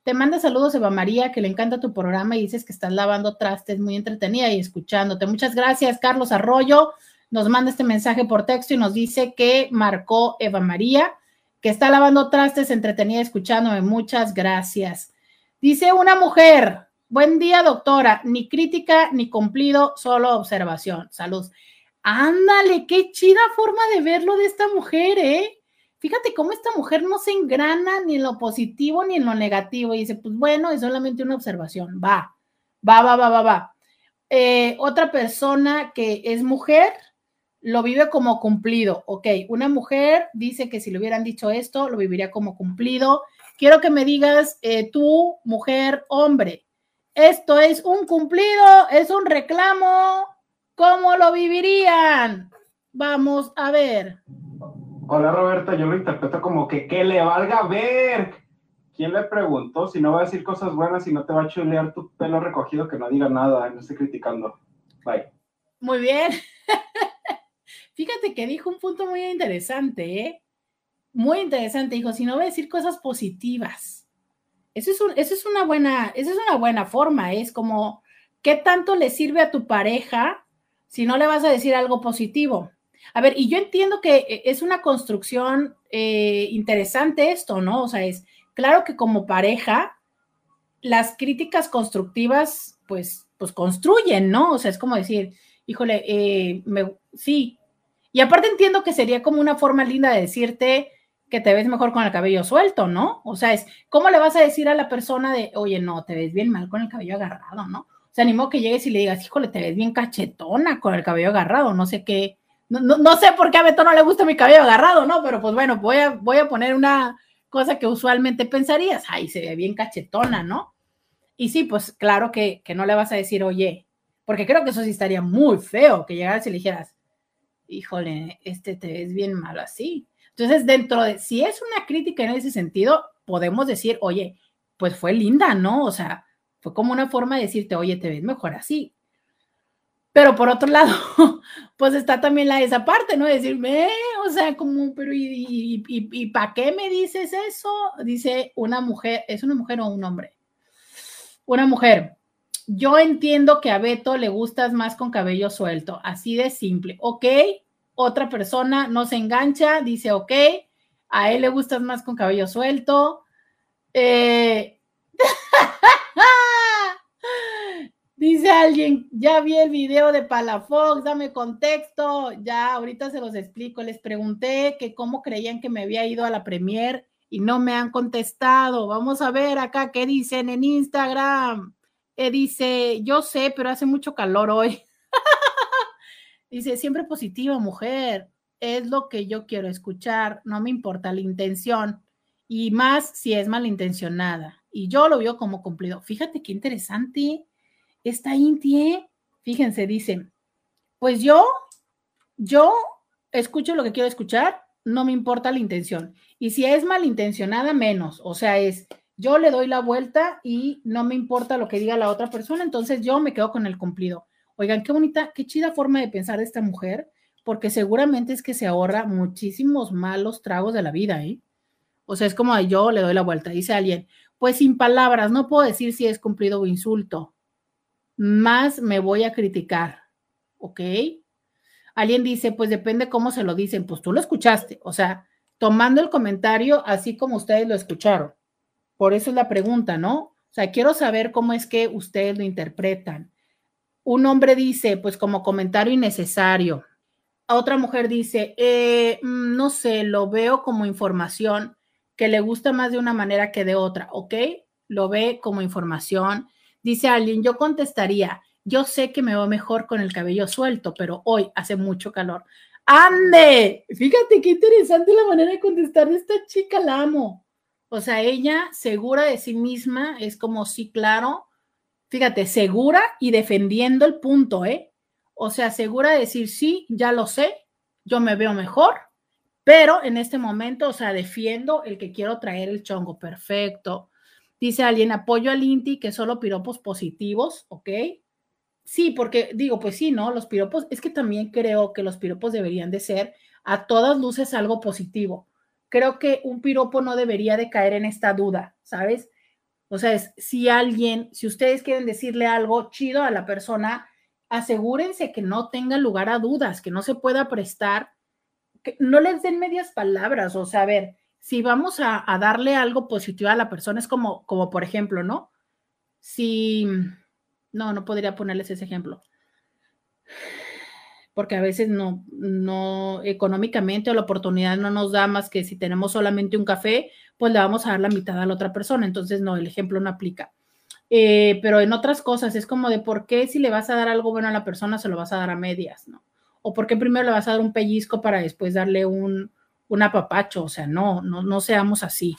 Te manda saludos Eva María, que le encanta tu programa y dices que estás lavando trastes, muy entretenida y escuchándote. Muchas gracias, Carlos Arroyo. Nos manda este mensaje por texto y nos dice que marcó Eva María, que está lavando trastes, entretenida escuchándome. Muchas gracias. Dice una mujer, buen día, doctora. Ni crítica ni cumplido, solo observación. Salud. Ándale, qué chida forma de verlo de esta mujer, ¿eh? Fíjate cómo esta mujer no se engrana ni en lo positivo ni en lo negativo. Y dice, pues bueno, es solamente una observación. Va, va, va, va, va, va. Eh, otra persona que es mujer lo vive como cumplido. Ok, una mujer dice que si le hubieran dicho esto, lo viviría como cumplido. quiero que me digas eh, tú, mujer, hombre, esto es un cumplido, es un reclamo, ¿cómo lo vivirían? Vamos a ver. Hola Roberta, yo lo interpreto como que que le valga ver. ¿Quién le preguntó si no va a decir cosas buenas y no te va a chulear tu pelo recogido que no diga nada, no esté criticando? Bye. Muy bien. [laughs] Fíjate que dijo un punto muy interesante, ¿eh? Muy interesante. Dijo, si no va a decir cosas positivas. Eso es, eso es una buena, eso es una buena forma. Es como, ¿qué tanto le sirve a tu pareja si no le vas a decir algo positivo? A ver, y yo entiendo que eh, es una construcción eh, interesante esto, ¿no? O sea, es claro que como pareja, las críticas constructivas, pues, pues construyen, ¿no? O sea, es como decir, híjole, eh, sí. Y aparte entiendo que sería como una forma linda de decirte que te ves mejor con el cabello suelto, ¿no? O sea, es, ¿cómo le vas a decir a la persona de, oye, no, te ves bien mal con el cabello agarrado, ¿no? O sea, animo que llegues y le digas, híjole, te ves bien cachetona con el cabello agarrado, no sé qué, no, sé por qué a Beto no le gusta mi cabello agarrado, ¿no? Pero pues bueno, voy a, voy a poner una cosa que usualmente pensarías, ay, se ve bien cachetona, ¿no? Y sí, pues claro que, que no le vas a decir, oye, porque creo que eso sí estaría muy feo, que llegaras y le dijeras, híjole, este te ves bien malo así. Entonces, dentro de, si es una crítica en ese sentido, podemos decir, oye, pues fue linda, ¿no? O sea, fue como una forma de decirte, oye, te ves mejor así. Pero por otro lado, [laughs] pues está también la esa parte, ¿no? Decirme, o sea, como, pero ¿y, y, y, para qué me dices eso? Dice una mujer, ¿es una mujer o un hombre? Una mujer. Yo entiendo que a Beto le gustas más con cabello suelto, así de simple, ¿ok? Otra persona no se engancha, dice, ok, a él le gustas más con cabello suelto. Eh... alguien, ya vi el video de Palafox, dame contexto, ya ahorita se los explico. Les pregunté que cómo creían que me había ido a la premier y no me han contestado. Vamos a ver acá qué dicen en Instagram. Eh, dice, yo sé, pero hace mucho calor hoy. [laughs] dice, siempre positiva, mujer. Es lo que yo quiero escuchar. No me importa la intención. Y más si es malintencionada. Y yo lo veo como cumplido. Fíjate qué interesante esta Intie, fíjense, dice, pues yo, yo escucho lo que quiero escuchar, no me importa la intención. Y si es malintencionada, menos. O sea, es, yo le doy la vuelta y no me importa lo que diga la otra persona, entonces yo me quedo con el cumplido. Oigan, qué bonita, qué chida forma de pensar de esta mujer, porque seguramente es que se ahorra muchísimos malos tragos de la vida, ¿eh? O sea, es como yo le doy la vuelta, dice alguien, pues sin palabras, no puedo decir si es cumplido o insulto más me voy a criticar. ¿Ok? Alguien dice, pues depende cómo se lo dicen. Pues tú lo escuchaste. O sea, tomando el comentario así como ustedes lo escucharon. Por eso es la pregunta, ¿no? O sea, quiero saber cómo es que ustedes lo interpretan. Un hombre dice, pues como comentario innecesario. otra mujer dice, eh, mm, no sé, lo veo como información que le gusta más de una manera que de otra, ¿ok? Lo ve como información Dice alguien, yo contestaría, yo sé que me va mejor con el cabello suelto, pero hoy hace mucho calor. ¡Ande! Fíjate qué interesante la manera de contestar de esta chica, la amo. O sea, ella segura de sí misma, es como, sí, claro. Fíjate, segura y defendiendo el punto, ¿eh? O sea, segura de decir, sí, ya lo sé, yo me veo mejor, pero en este momento, o sea, defiendo el que quiero traer el chongo perfecto, Dice alguien, apoyo al INTI, que solo piropos positivos, ¿ok? Sí, porque digo, pues sí, ¿no? Los piropos, es que también creo que los piropos deberían de ser a todas luces algo positivo. Creo que un piropo no debería de caer en esta duda, ¿sabes? O sea, es, si alguien, si ustedes quieren decirle algo chido a la persona, asegúrense que no tenga lugar a dudas, que no se pueda prestar, que no les den medias palabras, o sea, a ver, si vamos a, darle algo positivo a la persona, es como, como por ejemplo, ¿no? Si, no, no podría ponerles ese ejemplo, porque a veces no, no, económicamente o la oportunidad no nos da más que si tenemos solamente un café, pues le vamos a dar la mitad a la otra persona, entonces no, el ejemplo no aplica. Eh, pero en otras cosas es como de por qué si le vas a dar algo bueno a la persona se lo vas a dar a medias, ¿no? O por qué primero le vas a dar un pellizco para después darle un, un apapacho, o sea, no, no, no seamos así.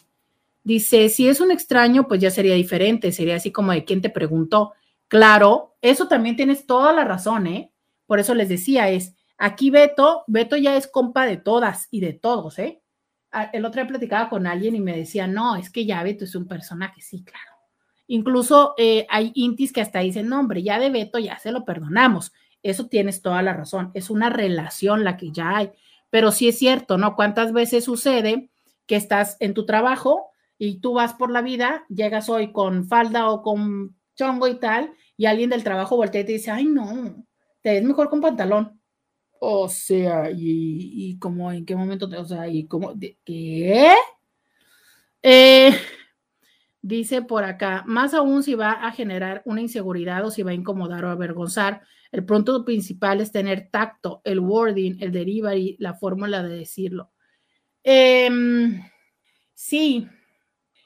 Dice, si es un extraño, pues ya sería diferente, sería así como de quién te preguntó. Claro, eso también tienes toda la razón, ¿eh? Por eso les decía, es, aquí Beto, Beto ya es compa de todas y de todos, ¿eh? El otro día platicaba con alguien y me decía, no, es que ya Beto es un personaje, sí, claro. Incluso eh, hay intis que hasta dicen, no, hombre, ya de Beto ya se lo perdonamos. Eso tienes toda la razón, es una relación la que ya hay. Pero sí es cierto, ¿no? ¿Cuántas veces sucede que estás en tu trabajo y tú vas por la vida, llegas hoy con falda o con chongo y tal, y alguien del trabajo voltea y te dice, ay, no, te ves mejor con pantalón. O sea, y, y como en qué momento, te, o sea, y como, ¿qué? Eh, dice por acá, más aún si va a generar una inseguridad o si va a incomodar o avergonzar, el punto principal es tener tacto, el wording, el delivery, la fórmula de decirlo. Em, sí,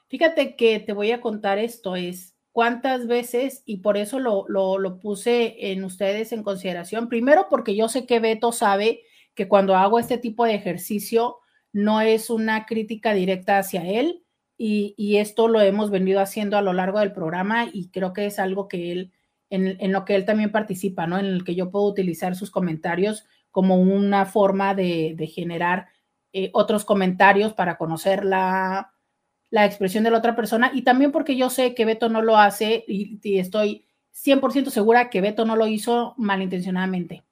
fíjate que te voy a contar esto, es cuántas veces, y por eso lo, lo, puse en ustedes en consideración, primero porque yo sé que Beto sabe que cuando hago este tipo de ejercicio no es una crítica directa hacia él, y, y, esto lo hemos venido haciendo a lo largo del programa y creo que es algo que él en, lo que él también participa, ¿no? En el que yo puedo utilizar sus comentarios como una forma de, generar eh, otros comentarios para conocer la, expresión de la otra persona y también porque yo sé que Beto no lo hace y, y estoy 100% segura que Beto no lo hizo malintencionadamente.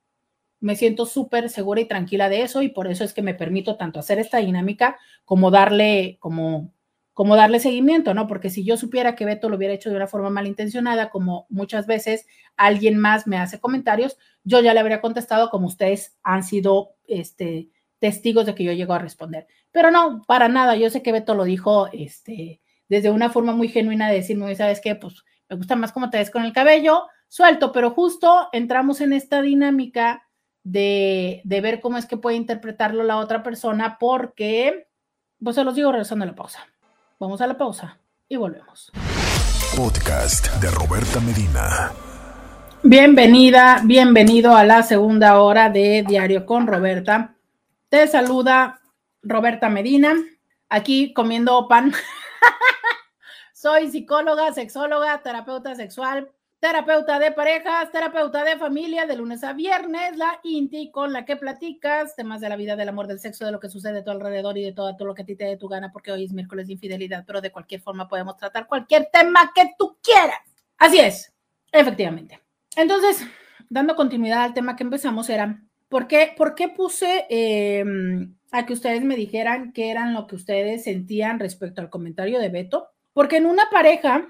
Me siento súper segura y tranquila de eso y por eso es que me permito tanto hacer esta dinámica como darle como como darle seguimiento, ¿no? Porque si yo supiera que Beto lo hubiera hecho de una forma malintencionada, como muchas veces alguien más me hace comentarios, yo ya le habría contestado como ustedes han sido este, testigos de que yo llego a responder. Pero no, para nada, yo sé que Beto lo dijo este, desde una forma muy genuina de decirme, ¿sabes qué? Pues me gusta más cómo te ves con el cabello, suelto, pero justo entramos en esta dinámica de, de ver cómo es que puede interpretarlo la otra persona, porque, pues se los digo regresando a la pausa. Vamos a la pausa y volvemos. Podcast de Roberta Medina. Bienvenida, bienvenido a la segunda hora de Diario con Roberta. Te saluda Roberta Medina, aquí comiendo pan. [laughs] Soy psicóloga, sexóloga, terapeuta sexual, terapeuta de parejas, terapeuta de familia, de lunes a viernes, la INTI con la que platicas temas de la vida, del amor, del sexo, de lo que sucede a tu alrededor y de todo, todo lo que a ti te dé tu gana, porque hoy es miércoles de infidelidad, pero de cualquier forma podemos tratar cualquier tema que tú quieras. Así es, efectivamente. Entonces, dando continuidad al tema que empezamos, era, ¿por qué, por qué puse em, a que ustedes me dijeran qué eran lo que ustedes sentían respecto al comentario de Beto? Porque en una pareja,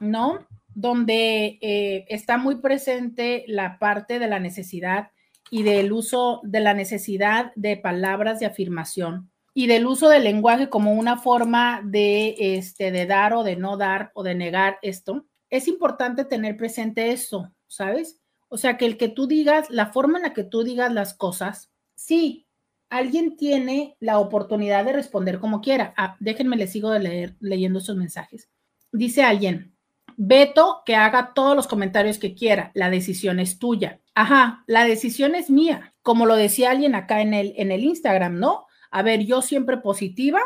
¿no? Donde eh, está muy presente la parte de la necesidad y del uso de la necesidad de palabras de afirmación y del uso del lenguaje como una forma de, este, de dar o de no dar o de negar esto, es importante tener presente eso, ¿sabes? O sea, que el que tú digas, la forma en la que tú digas las cosas, sí, alguien tiene la oportunidad de responder como quiera. Ah, déjenme, les sigo de leer, leyendo esos mensajes. Dice alguien, Beto que haga todos los comentarios que quiera, la decisión es tuya. Ajá, la decisión es mía, como lo decía alguien acá en el, en el Instagram, ¿no? A ver, yo siempre positiva,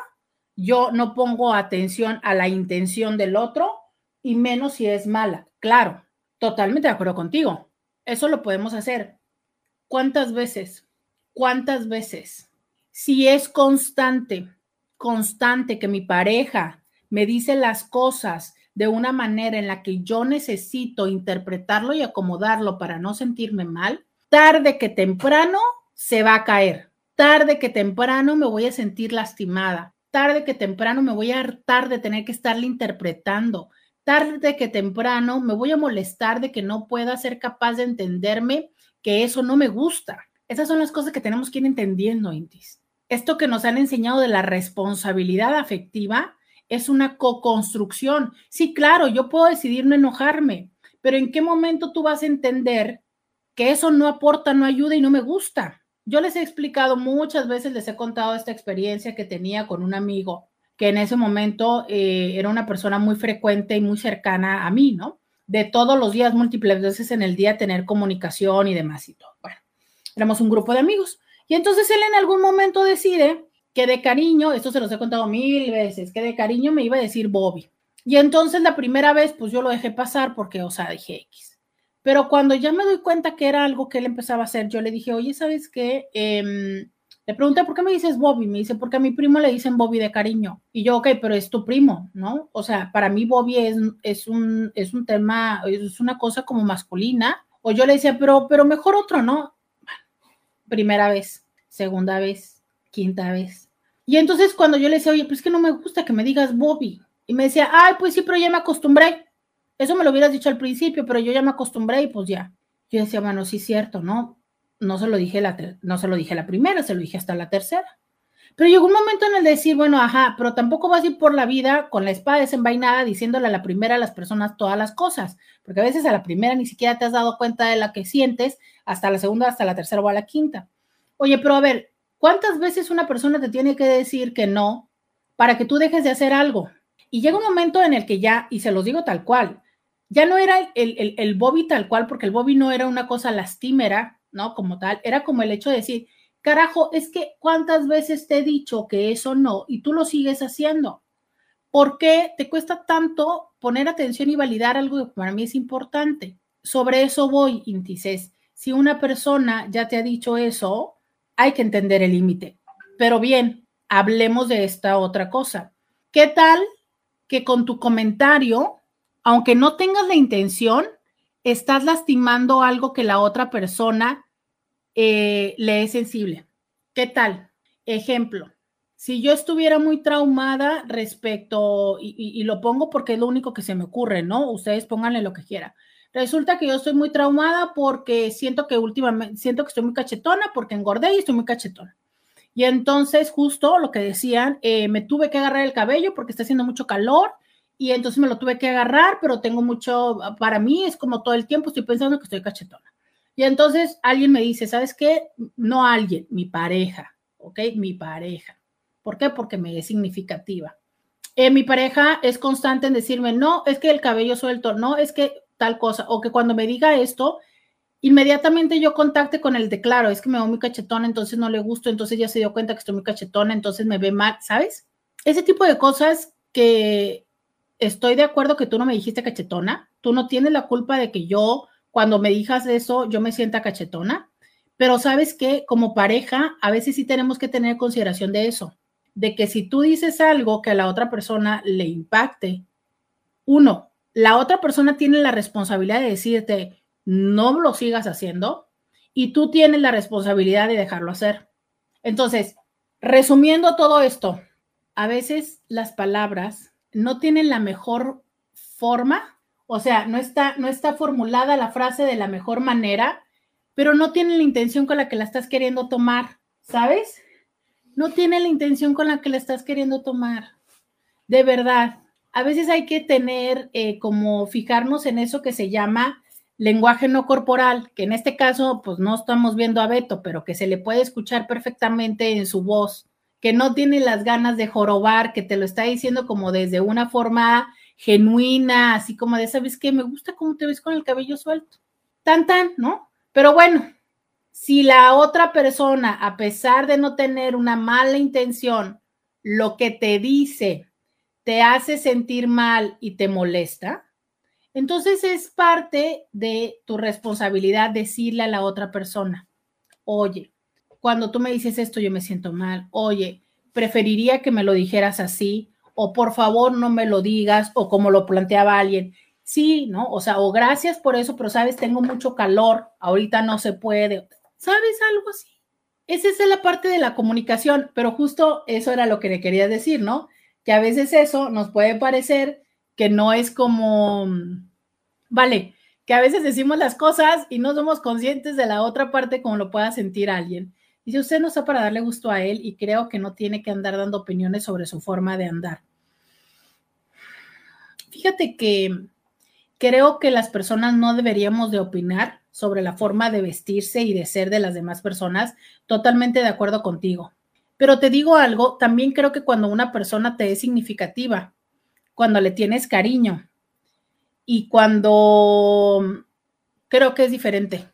yo no pongo atención a la intención del otro y menos si es mala. Claro, totalmente de acuerdo contigo. Eso lo podemos hacer. ¿Cuántas veces? ¿Cuántas veces? Si es constante, constante que mi pareja me dice las cosas de una manera en la que yo necesito interpretarlo y acomodarlo para no sentirme mal, tarde que temprano se va a caer. Tarde que temprano me voy a sentir lastimada. Tarde que temprano me voy a hartar de tener que estarle interpretando. Tarde que temprano me voy a molestar de que no pueda ser capaz de entenderme que eso no me gusta. Esas son las cosas que tenemos que ir entendiendo, Intis. Esto que nos han enseñado de la responsabilidad afectiva es una co-construcción. Sí, claro, yo puedo decidir no enojarme, pero ¿en qué momento tú vas a entender que eso no aporta, no ayuda y no me gusta? Yo les he explicado muchas veces, les he contado esta experiencia que tenía con un amigo que en ese momento eh, era una persona muy frecuente y muy cercana a mí, ¿no? De todos los días, múltiples veces en el día, tener comunicación y demás y todo. Bueno, éramos un grupo de amigos. Y entonces él en algún momento decide que de cariño, esto se los he contado mil veces, que de cariño me iba a decir Bobby. Y entonces la primera vez, pues yo lo dejé pasar porque, o sea, dije X. Pero cuando ya me doy cuenta que era algo que él empezaba a hacer, yo le dije, oye, ¿sabes qué? Em, le pregunté, ¿por qué me dices Bobby? Me dice, porque a mi primo le dicen Bobby de cariño. Y yo, ok, pero es tu primo, ¿no? O sea, para mí Bobby es, es, un, es un tema, es una cosa como masculina. O yo le decía, pero, pero mejor otro, ¿no? Primera vez, segunda vez, quinta vez. Y entonces cuando yo le decía, oye, pues es que no me gusta que me digas Bobby. Y me decía, ay, pues sí, pero ya me acostumbré. Eso me lo hubieras dicho al principio, pero yo ya me acostumbré y pues ya. Yo decía, bueno, sí cierto, ¿no? No se lo dije la, no se lo dije la primera, se lo dije hasta la tercera. Pero llegó un momento en el decir, bueno, ajá, pero tampoco vas a ir por la vida con la espada desenvainada diciéndole a la primera a las personas todas las cosas, porque a veces a la primera ni siquiera te has dado cuenta de la que sientes, hasta la segunda, hasta la tercera o a la quinta. Oye, pero a ver, ¿cuántas veces una persona te tiene que decir que no para que tú dejes de hacer algo? Y llega un momento en el que ya, y se los digo tal cual, ya no era el, el, el Bobby tal cual, porque el Bobby no era una cosa lastimera, ¿no? Como tal, era como el hecho de decir, carajo, es que cuántas veces te he dicho que eso no y tú lo sigues haciendo. ¿Por qué te cuesta tanto poner atención y validar algo que para mí es importante? Sobre eso voy, Intices. Si una persona ya te ha dicho eso, hay que entender el límite. Pero bien, hablemos de esta otra cosa. ¿Qué tal que con tu comentario, aunque no tengas la intención, estás lastimando algo que la otra persona eh, le es sensible. ¿Qué tal? Ejemplo, si yo estuviera muy traumada respecto, y, y, lo pongo porque es lo único que se me ocurre, ¿no? Ustedes pónganle lo que quieran. Resulta que yo estoy muy traumada porque siento que últimamente, siento que estoy muy cachetona porque engordé y estoy muy cachetona. Y entonces, justo lo que decían, eh, me tuve que agarrar el cabello porque está haciendo mucho calor y entonces me lo tuve que agarrar, pero tengo mucho, para mí es como todo el tiempo estoy pensando que estoy cachetona. Y entonces alguien me dice, ¿sabes qué? No alguien, mi pareja, ¿ok? Mi pareja. ¿Por qué? Porque me es significativa. Eh, mi pareja es constante en decirme, no, es que el cabello suelto, no, es que tal cosa, o que cuando me diga esto, inmediatamente yo contacte con el de claro, es que me veo muy cachetona, entonces no le gusto, entonces ya se dio cuenta que estoy muy cachetona, entonces me ve mal, ¿sabes? Ese tipo de cosas que estoy de acuerdo que tú no me dijiste cachetona, tú no tienes la culpa de que yo, cuando me digas eso, yo me sienta cachetona, pero sabes que como pareja, a veces sí tenemos que tener consideración de eso, de que si tú dices algo que a la otra persona le impacte, uno, la otra persona tiene la responsabilidad de decirte, no lo sigas haciendo y tú tienes la responsabilidad de dejarlo hacer. Entonces, resumiendo todo esto, a veces las palabras no tienen la mejor forma, o sea, no está, no está formulada la frase de la mejor manera, pero no tienen la intención con la que la estás queriendo tomar, ¿sabes? No tiene la intención con la que la estás queriendo tomar. De verdad, a veces hay que tener eh, como fijarnos en eso que se llama lenguaje no corporal, que en este caso, pues no estamos viendo a Beto, pero que se le puede escuchar perfectamente en su voz, que no tiene las ganas de jorobar, que te lo está diciendo como desde una forma genuina, así como de, ¿sabes qué? Me gusta cómo te ves con el cabello suelto. Tan, tan, ¿no? Pero bueno, si la otra persona, a pesar de no tener una mala intención, lo que te dice te hace sentir mal y te molesta, entonces es parte de tu responsabilidad decirle a la otra persona, oye, cuando tú me dices esto yo me siento mal, oye, preferiría que me lo dijeras así, o por favor no me lo digas, o como lo planteaba alguien, sí, ¿no? O sea, o gracias por eso, pero sabes, tengo mucho calor, ahorita no se puede, ¿sabes algo así? Esa es la parte de la comunicación, pero justo eso era lo que le quería decir, ¿no? Que a veces eso nos puede parecer que no es como, vale, que a veces decimos las cosas y no somos conscientes de la otra parte como lo pueda sentir alguien. Y si usted no está para darle gusto a él y creo que no tiene que andar dando opiniones sobre su forma de andar. Fíjate que creo que las personas no deberíamos de opinar sobre la forma de vestirse y de ser de las demás personas. Totalmente de acuerdo contigo. Pero te digo algo, también creo que cuando una persona te es significativa, cuando le tienes cariño y cuando creo que es diferente.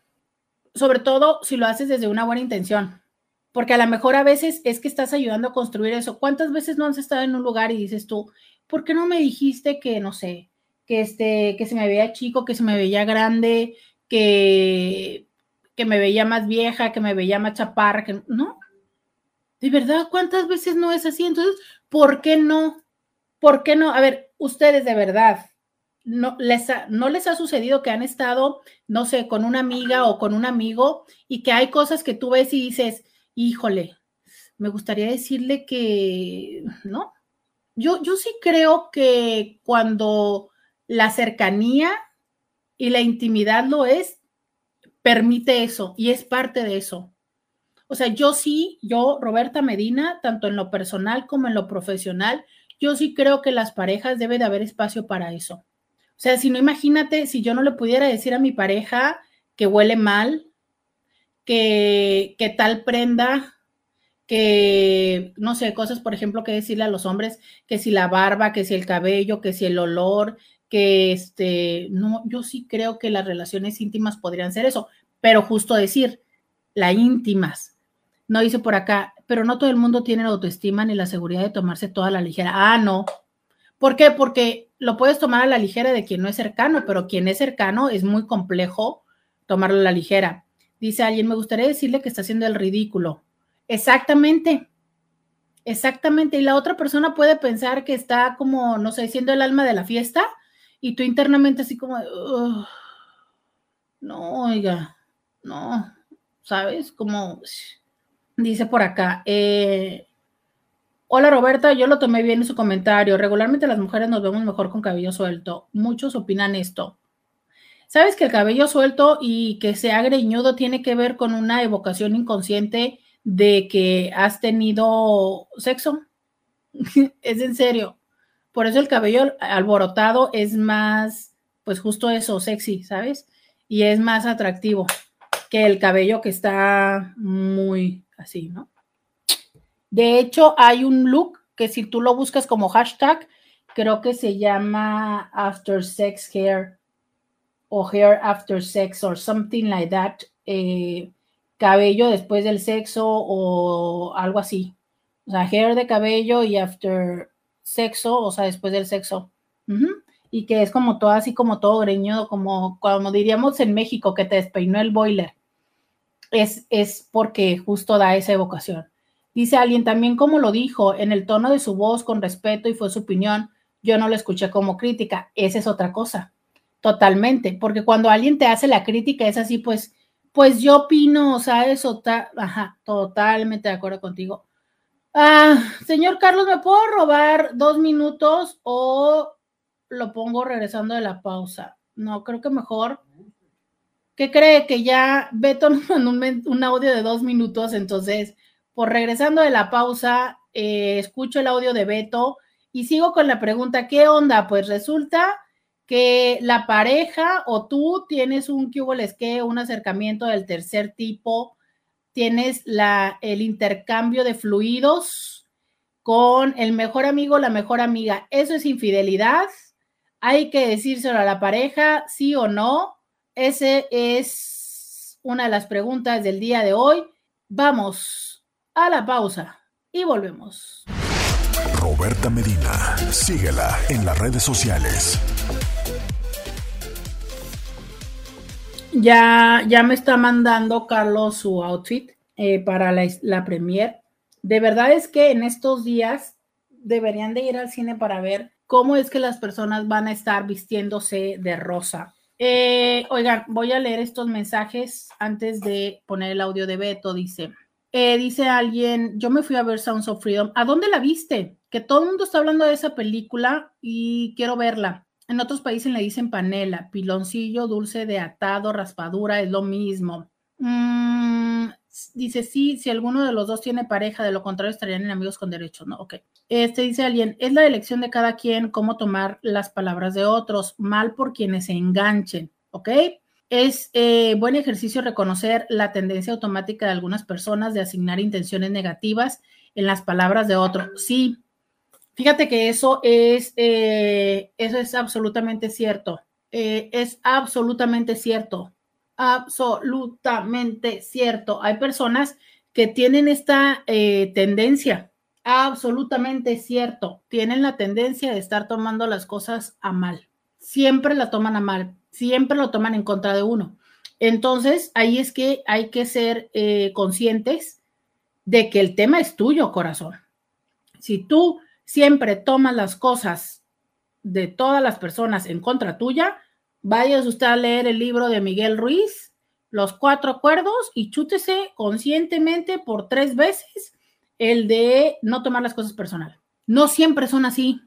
Sobre todo si lo haces desde una buena intención. porque a lo mejor a veces es que estás ayudando a construir eso. ¿Cuántas veces no has estado en un lugar y dices tú, ¿por qué no me dijiste que, no sé, que, este, que se me veía chico, que se me veía grande, que, que me veía más vieja, que me veía más chaparra, que no? De verdad, ¿cuántas veces no es así? Entonces, ¿por qué no? ¿Por qué no? A ver, ustedes de verdad, no les, ha, no les ha sucedido que han estado, no sé, con una amiga o con un amigo y que hay cosas que tú ves y dices, híjole, me gustaría decirle que, ¿no? Yo, yo sí creo que cuando la cercanía y la intimidad lo es, permite eso y es parte de eso. O sea, yo sí, yo, Roberta Medina, tanto en lo personal como en lo profesional, yo sí creo que las parejas debe de haber espacio para eso. O sea, si no imagínate, si yo no le pudiera decir a mi pareja que huele mal, que, tal prenda, que no sé, cosas, por ejemplo, que decirle a los hombres, que si la barba, que si el cabello, que si el olor, que este, no, yo sí creo que las relaciones íntimas podrían ser eso, pero justo decir, la íntimas. No dice por acá, pero no todo el mundo tiene la autoestima ni la seguridad de tomarse toda la ligera. Ah, no. ¿Por qué? Porque lo puedes tomar a la ligera de quien no es cercano, pero quien es cercano es muy complejo tomarlo a la ligera. Dice alguien, me gustaría decirle que está haciendo el ridículo. Exactamente. Exactamente. Y la otra persona puede pensar que está como, no sé, siendo el alma de la fiesta y tú internamente así como, no, oiga, no, ¿sabes? Como dice por acá. Eh, Hola Roberta, yo lo tomé bien en su comentario. Regularmente las mujeres nos vemos mejor con cabello suelto. Muchos opinan esto. ¿Sabes que el cabello suelto y que sea greñudo tiene que ver con una evocación inconsciente de que has tenido sexo? [laughs] es en serio. Por eso el cabello alborotado es más, pues justo eso, sexy, ¿sabes? Y es más atractivo que el cabello que está muy así, ¿no? De hecho, hay un look que si tú lo buscas como hashtag, creo que se llama After Sex Hair o hair after sex or something like that, eh, cabello después del sexo o algo así. O sea, hair de cabello y after sexo, o sea, después del sexo. Y que es como todo así, como todo greñudo, como, como diríamos en México, que te despeinó el boiler. Es, es porque justo da esa evocación. Dice alguien también como lo dijo, en el tono de su voz, con respeto y fue su opinión, yo no lo escuché como crítica. Esa es otra cosa. Totalmente, porque cuando alguien te hace la crítica es así, pues, pues yo opino, o sea, eso está, ajá, totalmente de acuerdo contigo. Ah, señor Carlos, ¿me puedo robar dos minutos o lo pongo regresando de la pausa? No, creo que mejor. ¿Qué cree? Que ya Beto nos mandó un, audio de dos minutos, entonces, por regresando de la pausa, eh, escucho el audio de Beto y sigo con la pregunta, ¿qué onda? Pues resulta que la pareja o tú tienes un que un acercamiento del tercer tipo, tienes la, el intercambio de fluidos con el mejor amigo, la mejor amiga. ¿Eso es infidelidad? Hay que decírselo a la pareja, sí o no. Ese es una de las preguntas del día de hoy. Vamos a la pausa y volvemos. Roberta Medina, síguela en las redes sociales Ya, ya me está mandando Carlos su outfit eh, para la, la premier. De verdad es que en estos días deberían de ir al cine para ver cómo es que las personas van a estar vistiéndose de rosa. Eh, oigan, voy a leer estos mensajes antes de poner el audio de Beto. Dice, eh, dice alguien, yo me fui a ver Sounds of Freedom. ¿A dónde la viste? Que todo el mundo está hablando de esa película y quiero verla. En otros países le dicen panela, piloncillo, dulce de atado, raspadura, es lo mismo. Mm, dice, sí, si alguno de los dos tiene pareja, de lo contrario estarían en amigos con derechos, ¿no? Ok. Este dice alguien, es la elección de cada quien cómo tomar las palabras de otros, mal por quienes se enganchen, ¿ok? Es eh, buen ejercicio reconocer la tendencia automática de algunas personas de asignar intenciones negativas en las palabras de otro. Sí, Fíjate que eso es, eh, eso es absolutamente cierto. Eh, es absolutamente cierto. Absolutamente cierto. Hay personas que tienen esta tendencia, absolutamente cierto, tienen la tendencia de estar tomando las cosas a mal. Siempre la toman a mal, siempre lo toman en contra de uno. Entonces, ahí es que hay que ser eh, conscientes de que el tema es tuyo, corazón. Si tú siempre tomas las cosas de todas las personas en contra tuya, vayas usted a leer el libro de Miguel Ruiz, Los Cuatro Acuerdos, y chútese conscientemente por tres veces el de no tomar las cosas personal. No siempre son así.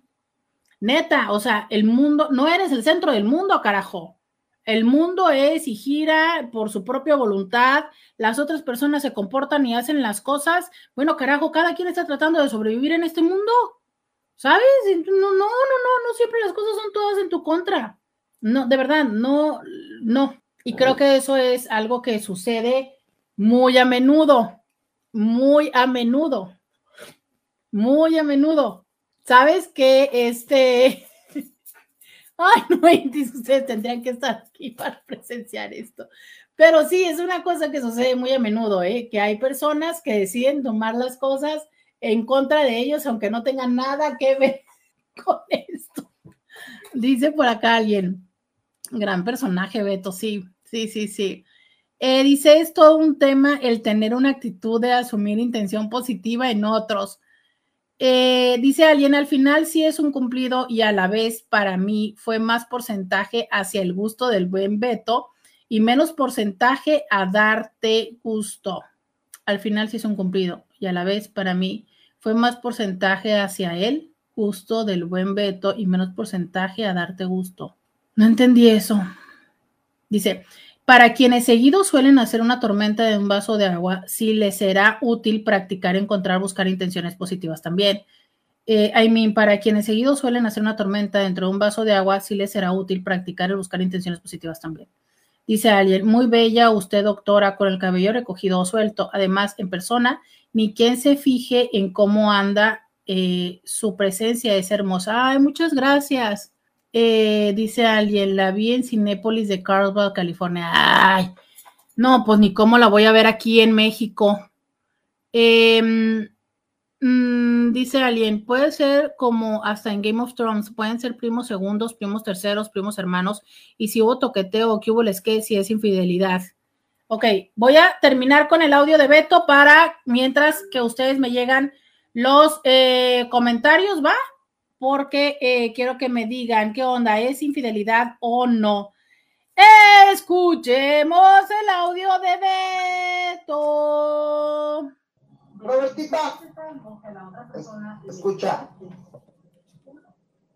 Neta, o sea, el mundo, no eres el centro del mundo, carajo. El mundo es y gira por su propia voluntad, las otras personas se comportan y hacen las cosas. Bueno, carajo, cada quien está tratando de sobrevivir en este mundo, ¿sabes? No, no, no, no, no siempre las cosas son todas en tu contra. No, de verdad, no, no. Y creo que eso es algo que sucede muy a menudo, muy a menudo, muy a menudo. ¿Sabes que este [laughs] Ay, no, ustedes tendrían que estar aquí para presenciar esto. Pero sí, es una cosa que sucede muy a menudo, ¿eh? que hay personas que deciden tomar las cosas en contra de ellos, aunque no tengan nada que ver [laughs] con esto. Dice por acá alguien, gran personaje, Beto, sí, sí, sí, sí. Eh, dice, es todo un tema el tener una actitud de asumir intención positiva en otros. Eh, dice alguien, al final sí es un cumplido y a la vez para mí fue más porcentaje hacia el gusto del buen Beto y menos porcentaje a darte gusto. Al final sí es un cumplido y a la vez para mí fue más porcentaje hacia el gusto del buen Beto y menos porcentaje a darte gusto. No entendí eso. Dice, para quienes seguidos suelen hacer una tormenta de un vaso de agua, sí les será útil practicar, encontrar, buscar intenciones positivas también. Eh, I mean, para quienes seguidos suelen hacer una tormenta dentro de un vaso de agua, sí les será útil practicar y buscar intenciones positivas también. Dice alguien, muy bella usted, doctora, con el cabello recogido o suelto. Además, en persona, ni quien se fije en cómo anda, eh, su presencia es hermosa. Ay, muchas gracias. Eh, dice alguien, la vi en Cinépolis de Carlsbad, California. Ay, no, pues ni cómo la voy a ver aquí en México. Em, mm, dice alguien, puede ser como hasta en Game of Thrones, pueden ser primos segundos, primos terceros, primos hermanos, y si hubo toqueteo, ¿qué hubo les que si es infidelidad? Ok, voy a terminar con el audio de Beto para mientras que ustedes me llegan los eh, comentarios, ¿va? Porque eh, quiero que me digan qué onda, ¿es infidelidad o no? Escuchemos el audio de Beto. Robertita, escucha.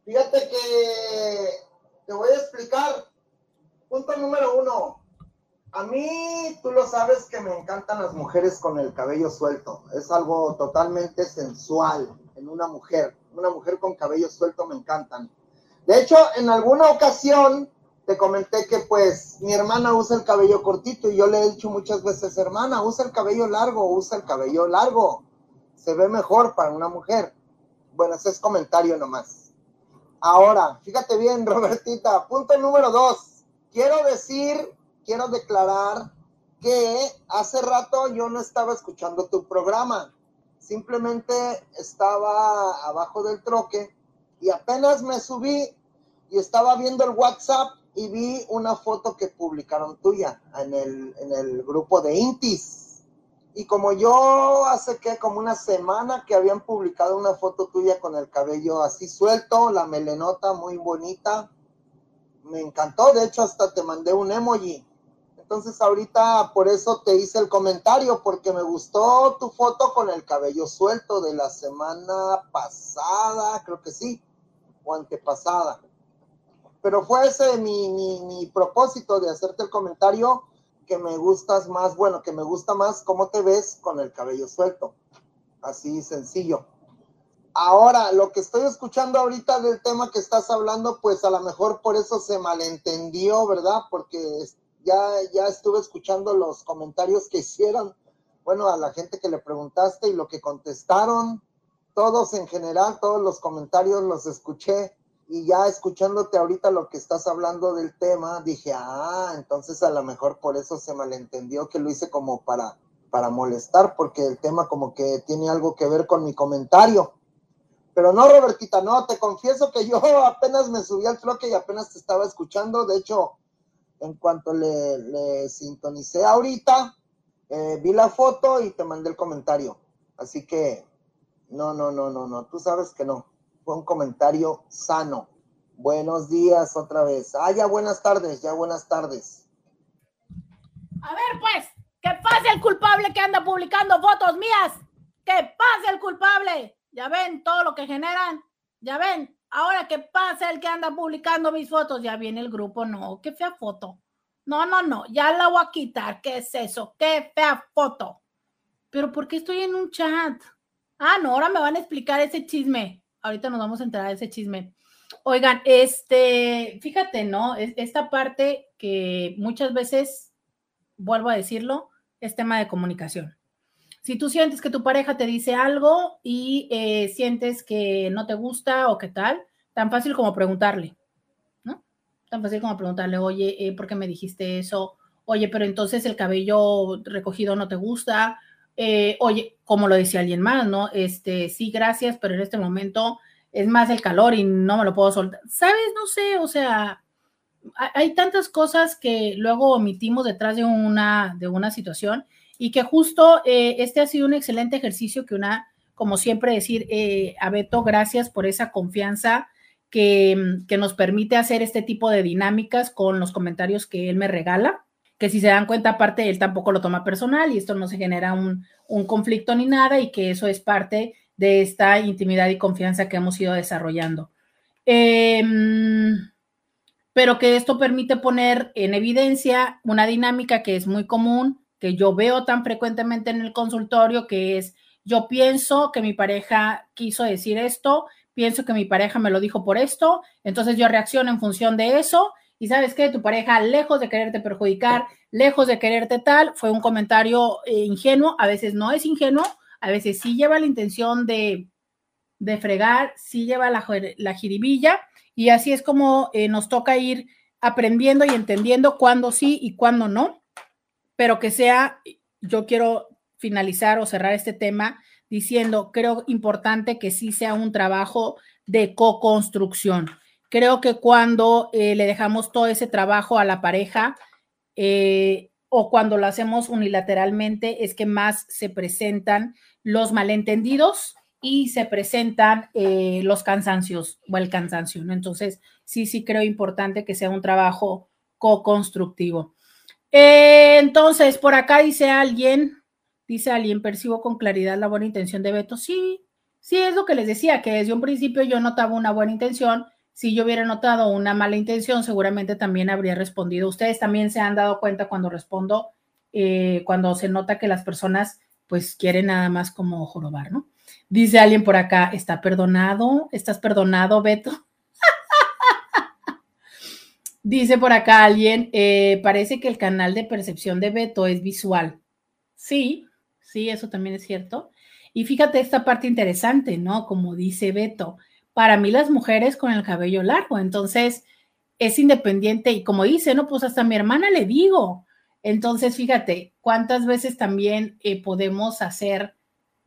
Fíjate que te voy a explicar. Punto número uno. A mí, tú lo sabes que me encantan las mujeres con el cabello suelto. Es algo totalmente sensual en una mujer una mujer con cabello suelto me encantan. De hecho, en alguna ocasión te comenté que pues mi hermana usa el cabello cortito y yo le he dicho muchas veces, hermana, usa el cabello largo, usa el cabello largo. Se ve mejor para una mujer. Bueno, ese es comentario nomás. Ahora, fíjate bien, [laughs] Robertita. Punto número dos. Quiero decir, quiero declarar que hace rato yo no estaba escuchando tu programa simplemente estaba abajo del troque y apenas me subí y estaba viendo el WhatsApp y vi una foto que publicaron tuya en el, en el grupo de Intis. Y como yo hace que como una semana que habían publicado una foto tuya con el cabello así suelto, la melenota muy bonita, me encantó. De hecho, hasta te mandé un emoji. Entonces ahorita por eso te hice el comentario, porque me gustó tu foto con el cabello suelto de la semana pasada, creo que sí, o antepasada. Pero fue ese mi, mi, propósito de hacerte el comentario, que me gustas más, bueno, que me gusta más cómo te ves con el cabello suelto. Así sencillo. Ahora, lo que estoy escuchando ahorita del tema que estás hablando, pues a lo mejor por eso se malentendió, ¿verdad? Porque ya, ya estuve escuchando los comentarios que hicieron, bueno, a la gente que le preguntaste y lo que contestaron, todos en general, todos los comentarios los escuché y ya escuchándote ahorita lo que estás hablando del tema, dije, ah, entonces a lo mejor por eso se malentendió que lo hice como para, para molestar, porque el tema como que tiene algo que ver con mi comentario. Pero no, Robertita, no, te confieso que yo apenas me subí al floque y apenas te estaba escuchando. De hecho, en cuanto le, sintonicé ahorita, eh, vi la foto y te mandé el comentario. Así que, no, no, no, no, no, tú sabes que no. Fue un comentario sano. Buenos días otra vez. Ah, ya buenas tardes, ya buenas tardes. A ver, pues, que pase el culpable que anda publicando fotos mías. Que pase el culpable. Ya ven todo lo que generan. Ya ven. Ahora que pase el que anda publicando mis fotos. Ya viene el grupo. No, qué fea foto. No, no, no. Ya la voy a quitar. ¿Qué es eso? Qué fea foto. Pero ¿por qué estoy en un chat? Ah, no, ahora me van a explicar ese chisme. Ahorita nos vamos a enterar de ese chisme. Oigan, este, fíjate, ¿no? Esta parte que muchas veces, vuelvo a decirlo, es tema de comunicación. Si tú sientes que tu pareja te dice algo y eh, sientes que no te gusta o qué tal, tan fácil como preguntarle, ¿no? Tan fácil como preguntarle, oye, eh, ¿por qué me dijiste eso? Oye, pero entonces el cabello recogido no te gusta. Eh, oye, como lo decía alguien más, ¿no? Este, sí, gracias, pero en este momento es más el calor y no me lo puedo soltar. ¿Sabes? No sé, o sea, hay tantas cosas que luego omitimos detrás de una, de una situación y que justo eh, este ha sido un excelente ejercicio que una, como siempre decir, eh, a Beto, gracias por esa confianza que, que nos permite hacer este tipo de dinámicas con los comentarios que él me regala que si se dan cuenta, aparte, él tampoco lo toma personal y esto no se genera un, un, conflicto ni nada y que eso es parte de esta intimidad y confianza que hemos ido desarrollando. Eh, pero que esto permite poner en evidencia una dinámica que es muy común, que yo veo tan frecuentemente en el consultorio, que es, yo pienso que mi pareja quiso decir esto, pienso que mi pareja me lo dijo por esto, entonces yo reacciono en función de eso y sabes que tu pareja, lejos de quererte perjudicar, lejos de quererte tal, fue un comentario eh, ingenuo, a veces no es ingenuo, a veces sí lleva la intención de, de fregar, sí lleva la, la jiribilla, y así es como eh, nos toca ir aprendiendo y entendiendo cuándo sí y cuándo no, pero que sea, yo quiero finalizar o cerrar este tema diciendo, creo importante que sí sea un trabajo de co-construcción Creo que cuando eh, le dejamos todo ese trabajo a la pareja eh, o cuando lo hacemos unilateralmente es que más se presentan los malentendidos y se presentan eh, los cansancios o el cansancio. Entonces, sí, sí creo importante que sea un trabajo co-constructivo. Entonces, por acá dice alguien, dice alguien, percibo con claridad la buena intención de Beto. Sí, sí, es lo que les decía, que desde un principio yo notaba una buena intención si yo hubiera notado una mala intención, seguramente también habría respondido. Ustedes también se han dado cuenta cuando respondo, eh, cuando se nota que las personas pues quieren nada más como jorobar, ¿no? Dice alguien por acá, ¿está perdonado? ¿Estás perdonado, Beto? Dice por acá alguien, eh, parece que el canal de percepción de Beto es visual. Sí, sí, eso también es cierto. Y fíjate esta parte interesante, ¿no? Como dice Beto, para mí las mujeres con el cabello largo. Entonces, es independiente y como dice, no, pues hasta mi hermana le digo. Entonces, fíjate, cuántas veces también eh, podemos hacer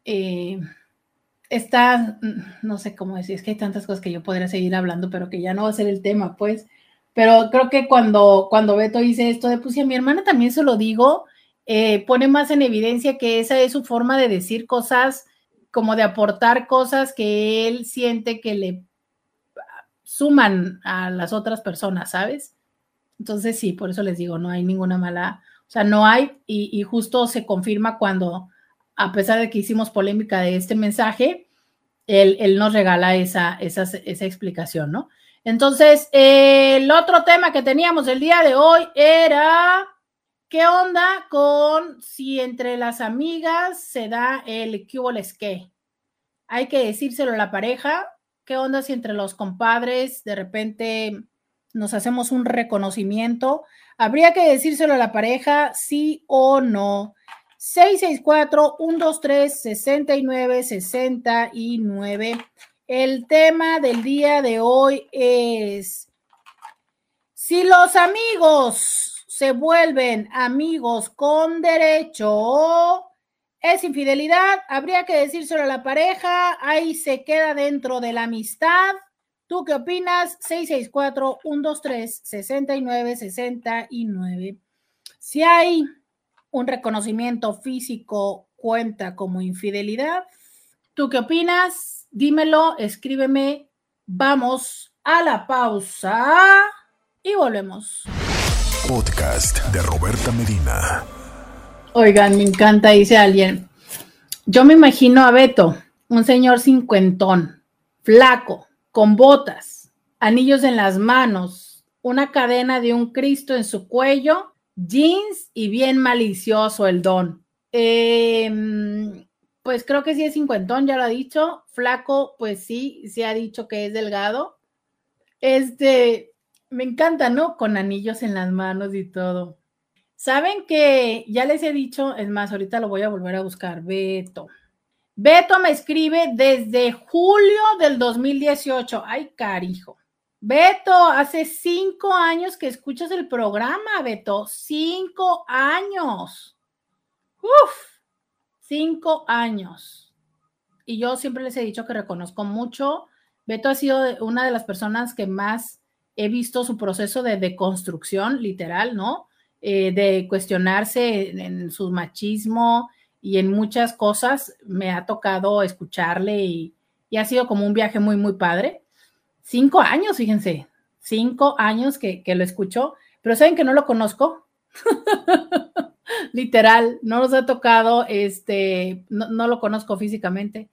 eh, esta, no sé cómo decir, es que hay tantas cosas que yo podría seguir hablando, pero que ya no va a ser el tema, pues. Pero creo que cuando, cuando Beto dice esto de, pues a mi hermana también se lo digo, eh, pone más en evidencia que esa es su forma de decir cosas como de aportar cosas que él siente que le suman a las otras personas, ¿sabes? Entonces sí, por eso les digo, no hay ninguna mala, o sea, no hay, y, justo se confirma cuando, a pesar de que hicimos polémica de este mensaje, él, nos regala esa, esa, esa explicación, ¿no? Entonces, el otro tema que teníamos el día de hoy era ¿Qué onda con si entre las amigas se da el qué qué? Hay que decírselo a la pareja. ¿Qué onda si entre los compadres de repente nos hacemos un reconocimiento? Habría que decírselo a la pareja, sí o no. 664-123-69-69. El tema del día de hoy es si los amigos se vuelven amigos con derecho, es infidelidad, habría que decírselo a la pareja, ahí se queda dentro de la amistad. ¿Tú qué opinas? 664-123-6969. Si hay un reconocimiento físico, cuenta como infidelidad. ¿Tú qué opinas? Dímelo, escríbeme. Vamos a la pausa y volvemos. Podcast de Roberta Medina. Oigan, me encanta, dice alguien. Yo me imagino a Beto, un señor cincuentón, flaco, con botas, anillos en las manos, una cadena de un Cristo en su cuello, jeans y bien malicioso el don. Em, pues creo que sí es cincuentón, ya lo ha dicho. Flaco, pues sí, se ha dicho que es delgado. Este, me encanta, ¿no? Con anillos en las manos y todo. Saben que ya les he dicho, es más, ahorita lo voy a volver a buscar, Beto. Beto me escribe desde julio del 2018. Ay, carijo. Beto, hace cinco años que escuchas el programa, Beto. Cinco años. Uf, cinco años. Y yo siempre les he dicho que reconozco mucho. Beto ha sido una de las personas que más he visto su proceso de deconstrucción, literal, ¿no? Eh, de cuestionarse en, su machismo y en muchas cosas. Me ha tocado escucharle y, ha sido como un viaje muy, muy padre. Cinco años, fíjense, cinco años que, lo escucho, pero saben que no lo conozco. [laughs] Literal, no nos ha tocado, este, no, lo conozco físicamente.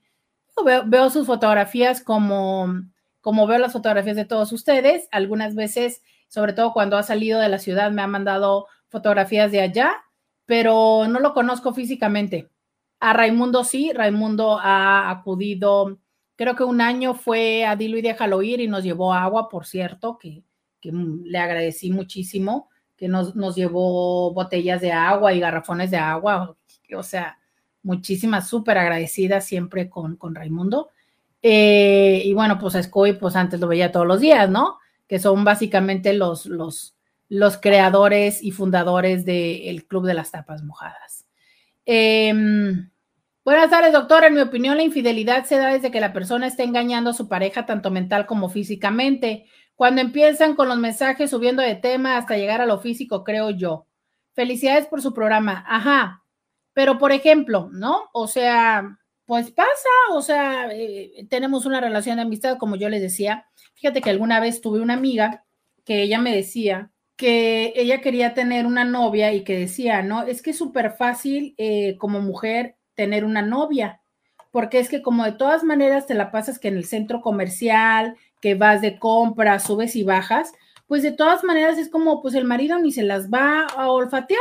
Veo, sus fotografías como, como veo las fotografías de todos ustedes. Algunas veces, sobre todo cuando ha salido de la ciudad, me ha mandado fotografías de allá, pero no lo conozco físicamente. A Raimundo sí, Raimundo ha acudido, creo que un año fue a Dilo y déjalo ir y nos llevó agua, por cierto, que, le agradecí muchísimo, que nos, nos, llevó botellas de agua y garrafones de agua, o sea, muchísimas, súper agradecidas siempre con, con Raimundo. Eh, y bueno, pues a Scoy, pues antes lo veía todos los días, ¿no? Que son básicamente los, los, los creadores y fundadores del Club de las Tapas Mojadas. Em, buenas tardes, doctor. En mi opinión, la infidelidad se da desde que la persona está engañando a su pareja, tanto mental como físicamente. Cuando empiezan con los mensajes subiendo de tema hasta llegar a lo físico, creo yo. Felicidades por su programa. Ajá. Pero, por ejemplo, ¿no? O sea, pues pasa, o sea, eh, tenemos una relación de amistad, como yo les decía. Fíjate que alguna vez tuve una amiga que ella me decía que ella quería tener una novia y que decía, no, es que es súper fácil eh, como mujer tener una novia, porque es que como de todas maneras te la pasas que en el centro comercial, que vas de compra, subes y bajas, pues de todas maneras es como, pues el marido ni se las va a olfatear,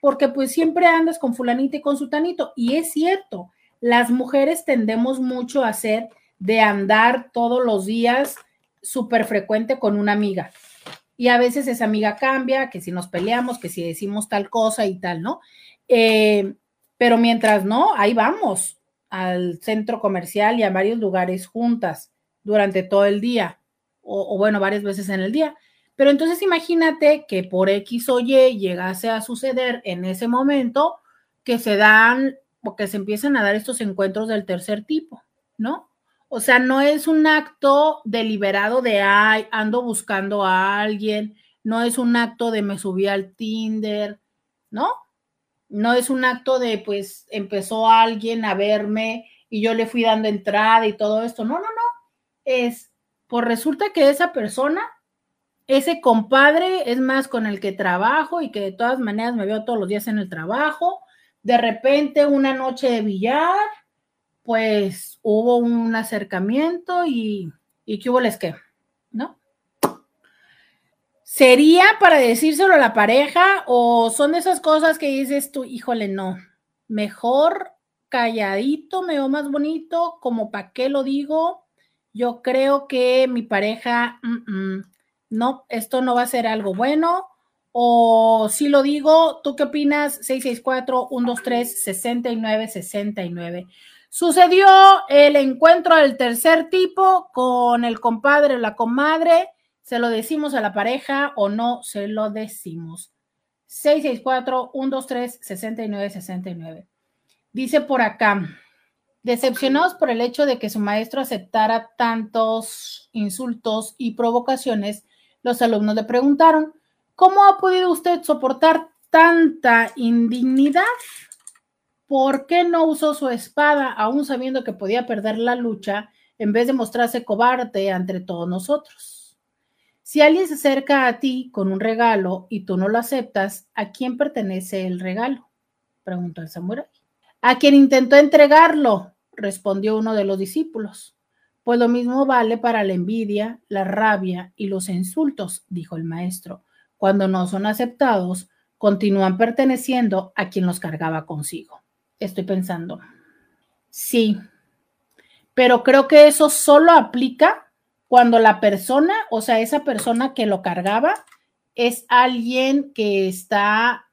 porque pues siempre andas con fulanito y con sutanito. Y es cierto, las mujeres tendemos mucho a hacer de andar todos los días súper frecuente con una amiga y a veces esa amiga cambia, que si nos peleamos, que si decimos tal cosa y tal, ¿no? Eh, pero mientras no, ahí vamos al centro comercial y a varios lugares juntas durante todo el día, o, bueno, varias veces en el día. Pero entonces imagínate que por X o Y llegase a suceder en ese momento que se dan o que se empiezan a dar estos encuentros del tercer tipo, ¿no? O sea, no es un acto deliberado de, ay, ando buscando a alguien, no es un acto de me subí al Tinder, ¿no? No es un acto de, pues, empezó alguien a verme y yo le fui dando entrada y todo esto. No, no, no. Es, pues resulta que esa persona, ese compadre, es más con el que trabajo y que de todas maneras me veo todos los días en el trabajo. De repente, una noche de billar, pues hubo un acercamiento y, y ¿qué hubo les que? ¿No? ¿Sería para decírselo a la pareja o son esas cosas que dices tú, híjole, no, mejor calladito, me veo más bonito, como para qué lo digo? Yo creo que mi pareja, no, esto no va a ser algo bueno. O si lo digo, ¿tú qué opinas? 664-123-6969. Sucedió el encuentro del tercer tipo con el compadre o la comadre. ¿Se lo decimos a la pareja o no se lo decimos? 664-123-6969. Dice por acá, decepcionados por el hecho de que su maestro aceptara tantos insultos y provocaciones, los alumnos le preguntaron, ¿cómo ha podido usted soportar tanta indignidad? ¿Por qué no usó su espada aún sabiendo que podía perder la lucha en vez de mostrarse cobarde ante todos nosotros? Si alguien se acerca a ti con un regalo y tú no lo aceptas, ¿a quién pertenece el regalo? Preguntó el samurái. A quien intentó entregarlo, respondió uno de los discípulos. Pues lo mismo vale para la envidia, la rabia y los insultos, dijo el maestro. Cuando no son aceptados, continúan perteneciendo a quien los cargaba consigo estoy pensando. Sí, pero creo que eso solo aplica cuando la persona, o sea, esa persona que lo cargaba, es alguien que está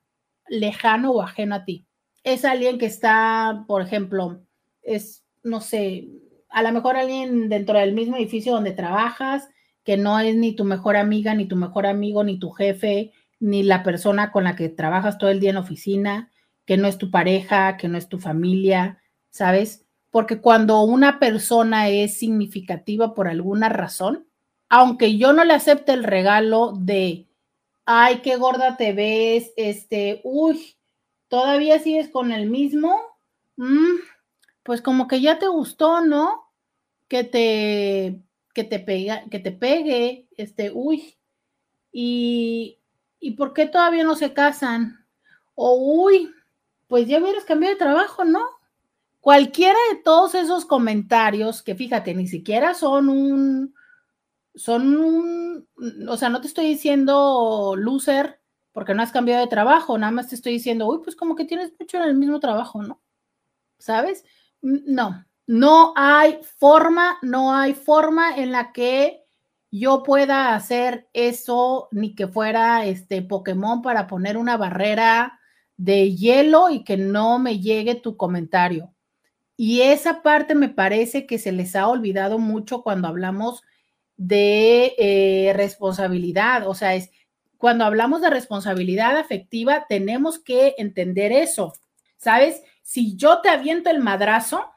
lejano o ajeno a ti. Es alguien que está, por ejemplo, es, no sé, a lo mejor alguien dentro del mismo edificio donde trabajas, que no es ni tu mejor amiga, ni tu mejor amigo, ni tu jefe, ni la persona con la que trabajas todo el día en oficina, que no es tu pareja, que no es tu familia, ¿sabes? Porque cuando una persona es significativa por alguna razón, aunque yo no le acepte el regalo de, ay, qué gorda te ves, este, uy, todavía sigues con el mismo, mm, pues como que ya te gustó, ¿no? Que te, que te pega, que te pegue, este, uy, y, ¿y por qué todavía no se casan? O, uy, pues ya hubieras cambiado de trabajo, ¿no? Cualquiera de todos esos comentarios, que fíjate, ni siquiera son un, son un, o sea, no te estoy diciendo loser porque no has cambiado de trabajo, nada más te estoy diciendo, uy, pues como que tienes mucho en el mismo trabajo, ¿no? ¿Sabes? No, no hay forma, no hay forma en la que yo pueda hacer eso, ni que fuera este Pokémon para poner una barrera de hielo y que no me llegue tu comentario. Y esa parte me parece que se les ha olvidado mucho cuando hablamos de eh, responsabilidad. O sea, es cuando hablamos de responsabilidad afectiva, tenemos que entender eso. ¿Sabes? Si yo te aviento el madrazo,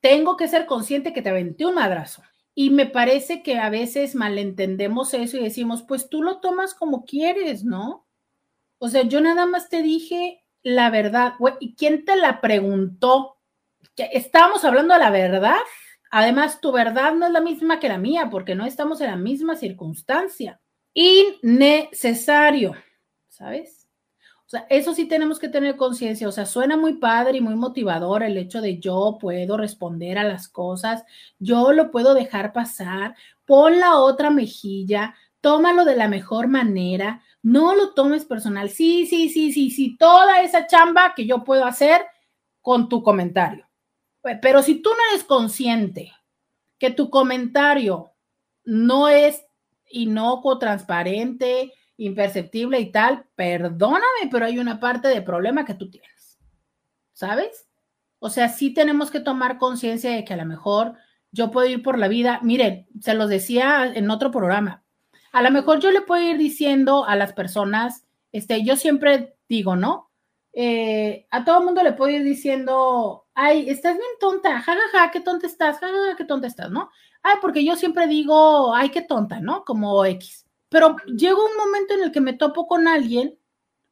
tengo que ser consciente que te aventé un madrazo. Y me parece que a veces malentendemos eso y decimos, pues tú lo tomas como quieres, ¿no? O sea, yo nada más te dije la verdad, ¿y quién te la preguntó? Estábamos hablando de la verdad. Además, tu verdad no es la misma que la mía, porque no estamos en la misma circunstancia. Innecesario, ¿sabes? O sea, eso sí tenemos que tener conciencia. O sea, suena muy padre y muy motivador el hecho de yo puedo responder a las cosas, yo lo puedo dejar pasar, pon la otra mejilla, tómalo de la mejor manera, no lo tomes personal. Sí, sí, sí, sí, sí, toda esa chamba que yo puedo hacer con tu comentario. Pero si tú no eres consciente que tu comentario no es inocuo, transparente, imperceptible y tal, perdóname, pero hay una parte de problema que tú tienes. ¿Sabes? O sea, sí tenemos que tomar conciencia de que a lo mejor yo puedo ir por la vida. Miren, se los decía en otro programa, a lo mejor yo le puedo ir diciendo a las personas, este, yo siempre digo, ¿no? Eh, a todo mundo le puedo ir diciendo, ay, estás bien tonta, jajaja, ja, ja, qué tonta estás, jajaja, ja, qué tonta estás, ¿no? Ay, porque yo siempre digo, ay, qué tonta, ¿no? Como X. Pero llega un momento en el que me topo con alguien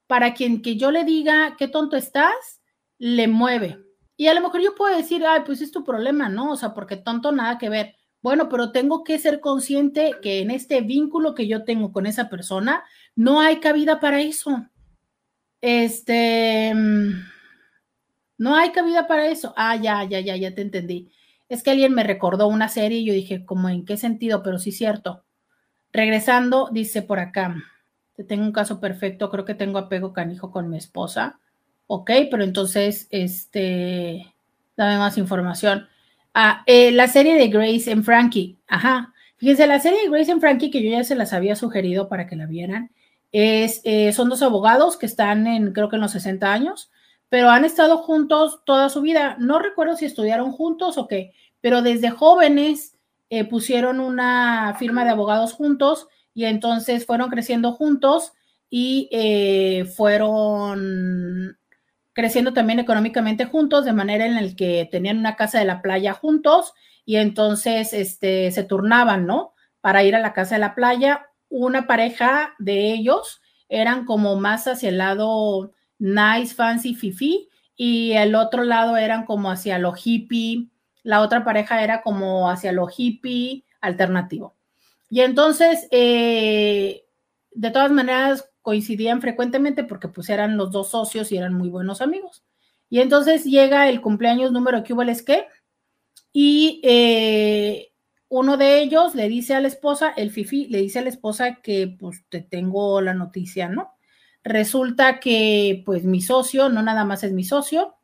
para quien que yo le diga, qué tonto estás, le mueve. Y a lo mejor yo puedo decir, ay, pues es tu problema, ¿no? O sea, porque tonto nada que ver. Bueno, pero tengo que ser consciente que en este vínculo que yo tengo con esa persona no hay cabida para eso. Este, mm, no hay cabida para eso. Ah, ya, ya, ya, ya te entendí. Es que alguien me recordó una serie y yo dije, ¿cómo en qué sentido? Pero sí, cierto. Regresando, dice por acá, te tengo un caso perfecto, creo que tengo apego canijo con mi esposa. Ok, pero entonces, este, dame más información. Ah, eh, la serie de Grace en Frankie. Ajá. Fíjense, la serie de Grace en Frankie, que yo ya se las había sugerido para que la vieran, es, eh, son dos abogados que están en, creo que en los 60 años, pero han estado juntos toda su vida. No recuerdo si estudiaron juntos o qué, pero desde jóvenes eh, pusieron una firma de abogados juntos y entonces fueron creciendo juntos y fueron creciendo también económicamente juntos, de manera en la que tenían una casa de la playa juntos y entonces este, se turnaban, ¿no? Para ir a la casa de la playa. Una pareja de ellos eran como más hacia el lado nice, fancy, fifi, y el otro lado eran como hacia lo hippie, la otra pareja era como hacia lo hippie alternativo. Y entonces, eh, de todas maneras, coincidían frecuentemente porque pues eran los dos socios y eran muy buenos amigos. Y entonces llega el cumpleaños número que hubo el que y eh, uno de ellos le dice a la esposa, el Fifi le dice a la esposa que pues te tengo la noticia, ¿no? Resulta que pues mi socio no nada más es mi socio,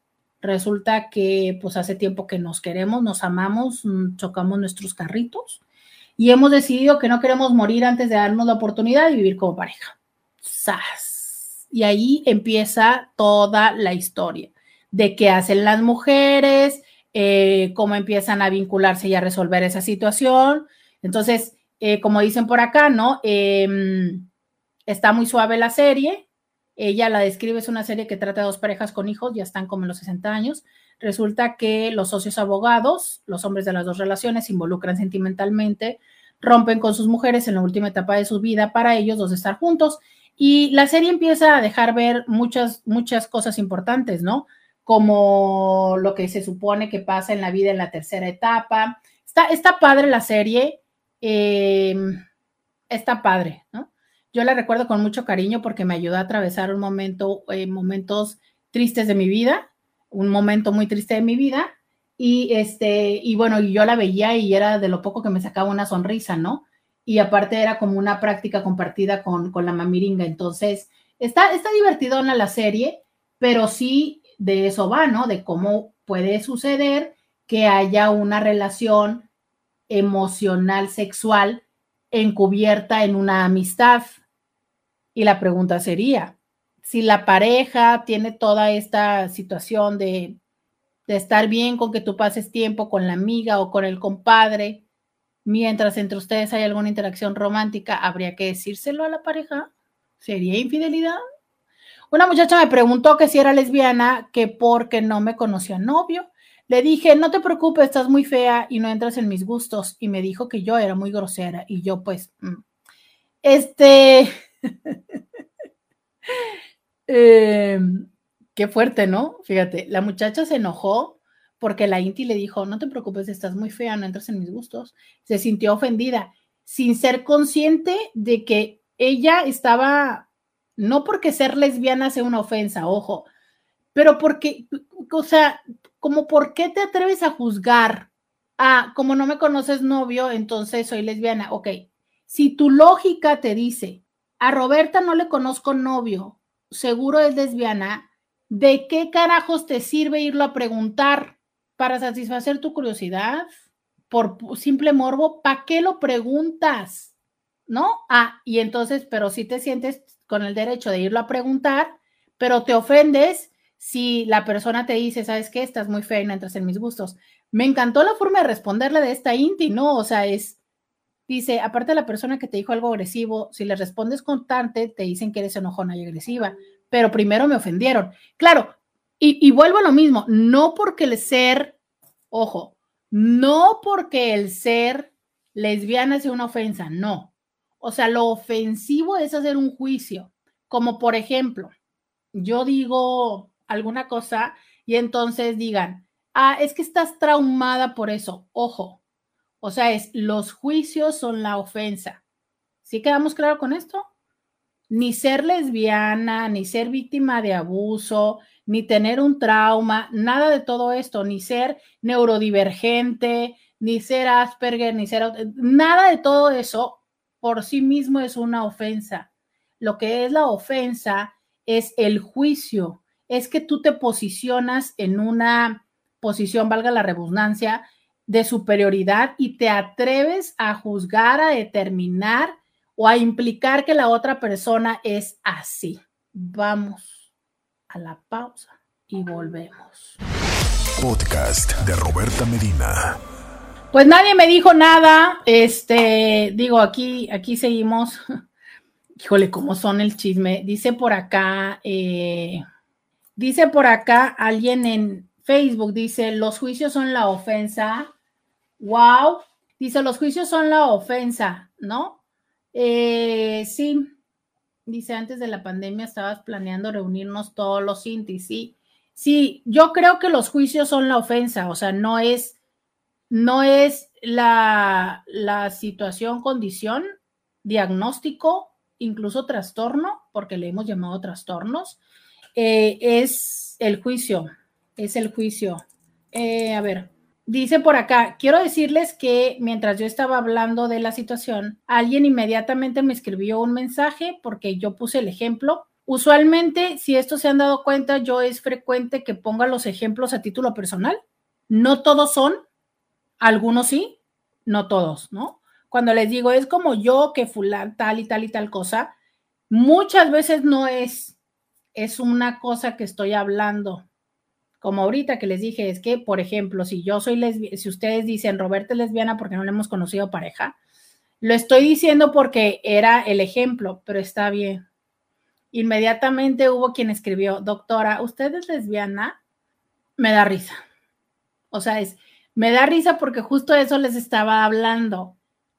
resulta que pues hace tiempo que nos queremos, nos amamos, mm, chocamos nuestros carritos y hemos decidido que no queremos morir antes de darnos la oportunidad de vivir como pareja. Y ahí empieza toda la historia de qué hacen las mujeres, eh, cómo empiezan a vincularse y a resolver esa situación. Entonces, eh, como dicen por acá, ¿no? Em, está muy suave la serie. Ella la describe, es una serie que trata de dos parejas con hijos, ya están como en los 60 años. Resulta que los socios abogados, los hombres de las dos relaciones, se involucran sentimentalmente, rompen con sus mujeres en la última etapa de su vida para ellos dos estar juntos y la serie empieza a dejar ver muchas, muchas cosas importantes, ¿no? Como lo que se supone que pasa en la vida en la tercera etapa. Está, está padre la serie, eh, está padre, ¿no? Yo la recuerdo con mucho cariño porque me ayudó a atravesar un momento, eh, momentos tristes de mi vida, un momento muy triste de mi vida. Y este, y bueno, yo la veía y era de lo poco que me sacaba una sonrisa, ¿no? y aparte era como una práctica compartida con, la mamiringa. Entonces, está, está divertidona la serie, pero sí de eso va, ¿no? De cómo puede suceder que haya una relación emocional, sexual, encubierta en una amistad. Y la pregunta sería, si la pareja tiene toda esta situación de, de estar bien con que tú pases tiempo con la amiga o con el compadre, mientras entre ustedes hay alguna interacción romántica, habría que decírselo a la pareja. ¿Sería infidelidad? Una muchacha me preguntó que si era lesbiana, que porque no me conocía novio. Le dije, no te preocupes, estás muy fea y no entras en mis gustos. Y me dijo que yo era muy grosera. Y yo, pues, mm, este, [laughs] em, qué fuerte, ¿no? Fíjate, la muchacha se enojó porque la Inti le dijo, no te preocupes, estás muy fea, no entras en mis gustos. Se sintió ofendida, sin ser consciente de que ella estaba, no porque ser lesbiana sea una ofensa, ojo, pero porque, o sea, como por qué te atreves a juzgar, ah, como no me conoces novio, entonces soy lesbiana, ok. Si tu lógica te dice, a Roberta no le conozco novio, seguro es lesbiana, ¿de qué carajos te sirve irlo a preguntar? para satisfacer tu curiosidad, por simple morbo, ¿para qué lo preguntas? ¿No? Ah, y entonces, pero si te sientes con el derecho de irlo a preguntar, pero te ofendes si la persona te dice, ¿sabes qué? Estás muy fea y no entras en mis gustos. Me encantó la forma de responderle de esta Inti, ¿no? O sea, es, dice, aparte de la persona que te dijo algo agresivo, si le respondes constante, te dicen que eres enojona y agresiva, pero primero me ofendieron. Claro, y, vuelvo a lo mismo, no porque el ser, ojo, no porque el ser lesbiana sea una ofensa, no. O sea, lo ofensivo es hacer un juicio, como por ejemplo, yo digo alguna cosa y entonces digan, ah, es que estás traumada por eso, ojo. O sea, es los juicios son la ofensa. ¿Sí quedamos claro con esto? Ni ser lesbiana, ni ser víctima de abuso, ni tener un trauma, nada de todo esto, ni ser neurodivergente, ni ser Asperger, ni ser... Nada de todo eso por sí mismo es una ofensa. Lo que es la ofensa es el juicio, es que tú te posicionas en una posición, valga la redundancia, de superioridad y te atreves a juzgar, a determinar o a implicar que la otra persona es así. Vamos a la pausa y volvemos. Podcast de Roberta Medina. Pues nadie me dijo nada. Este, digo, aquí, aquí seguimos. [laughs] Híjole, ¿cómo son el chisme? Dice por acá, eh, Dice por acá alguien en Facebook, dice, los juicios son la ofensa. Wow. Dice, los juicios son la ofensa, ¿no? Eh, sí. Dice, antes de la pandemia estabas planeando reunirnos todos los intis, sí. Sí, yo creo que los juicios son la ofensa, o sea, no es, no es la, la situación, condición, diagnóstico, incluso trastorno, porque le hemos llamado trastornos, eh, es el juicio, es el juicio. Eh, a ver, dice por acá, quiero decirles que mientras yo estaba hablando de la situación, alguien inmediatamente me escribió un mensaje porque yo puse el ejemplo. Usualmente, si esto se han dado cuenta, yo es frecuente que ponga los ejemplos a título personal. No todos son, algunos sí, no todos, ¿no? Cuando les digo, es como yo que fulano tal y tal y tal cosa, muchas veces no es es una cosa que estoy hablando. Como ahorita que les dije, es que, por ejemplo, si yo soy lesbiana, si ustedes dicen Roberta es lesbiana porque no le hemos conocido pareja, lo estoy diciendo porque era el ejemplo, pero está bien. Inmediatamente hubo quien escribió, doctora, ¿usted es lesbiana? Me da risa. O sea, es, me da risa porque justo eso les estaba hablando.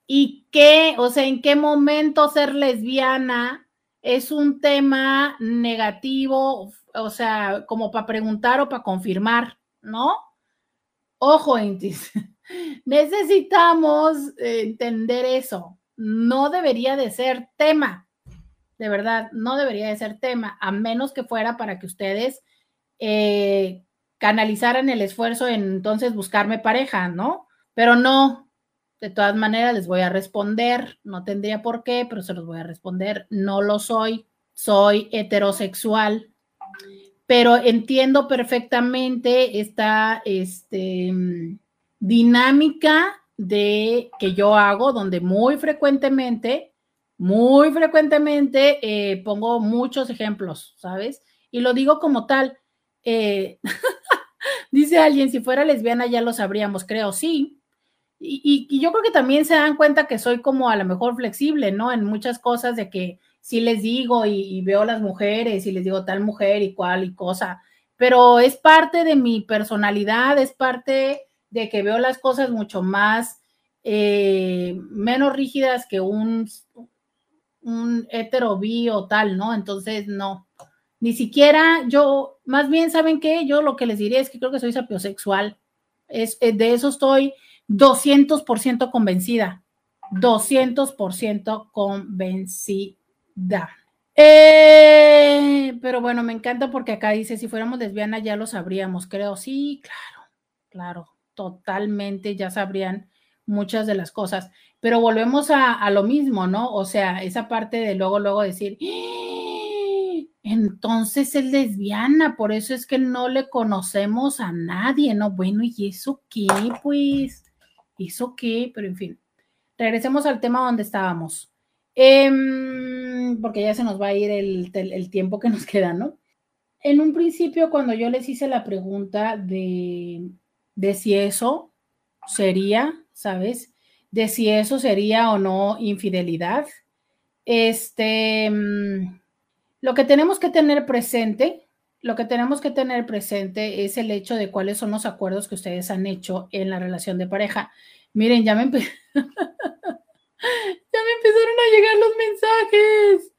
¿Y qué? O sea, ¿en qué momento ser lesbiana es un tema negativo, o sea, como para preguntar o para confirmar, ¿no? Ojo, Intis, [laughs] necesitamos entender eso. No debería de ser tema, de verdad, no debería de ser tema, a menos que fuera para que ustedes eh, canalizaran el esfuerzo en entonces buscarme pareja, ¿no? Pero no, de todas maneras, les voy a responder. No tendría por qué, pero se los voy a responder. No lo soy. Soy heterosexual. Pero entiendo perfectamente esta este, dinámica de que yo hago, donde muy frecuentemente, muy frecuentemente eh, pongo muchos ejemplos, ¿sabes? Y lo digo como tal. Eh, [laughs] dice alguien, si fuera lesbiana ya lo sabríamos, creo, sí, y, yo creo que también se dan cuenta que soy como a lo mejor flexible, ¿no? En muchas cosas de que sí les digo y, veo las mujeres y les digo tal mujer y cual y cosa, pero es parte de mi personalidad, es parte de que veo las cosas mucho más, eh, menos rígidas que un, un hetero bi o tal, ¿no? Entonces, no. Ni siquiera yo, más bien, ¿saben qué? Yo lo que les diré es que creo que soy sapiosexual. Es, eh, de eso estoy 200% convencida. 200% convencida. Eh, pero bueno, me encanta porque acá dice, si fuéramos lesbiana ya lo sabríamos, creo. Sí, claro, claro, totalmente ya sabrían muchas de las cosas. Pero volvemos a, a lo mismo, ¿no? O sea, esa parte de luego, luego decir, ¡Ah! entonces es lesbiana, por eso es que no le conocemos a nadie, ¿no? Bueno, ¿y eso qué? Pues hizo qué? Pero en fin, regresemos al tema donde estábamos. Em, porque ya se nos va a ir el, tiempo que nos queda, ¿no? En un principio, cuando yo les hice la pregunta de, de si eso sería, ¿sabes? De si eso sería o no infidelidad, este, em, lo que tenemos que tener presente, lo que tenemos que tener presente es el hecho de cuáles son los acuerdos que ustedes han hecho en la relación de pareja. Miren, ya me, [laughs] ya me empezaron a llegar los mensajes.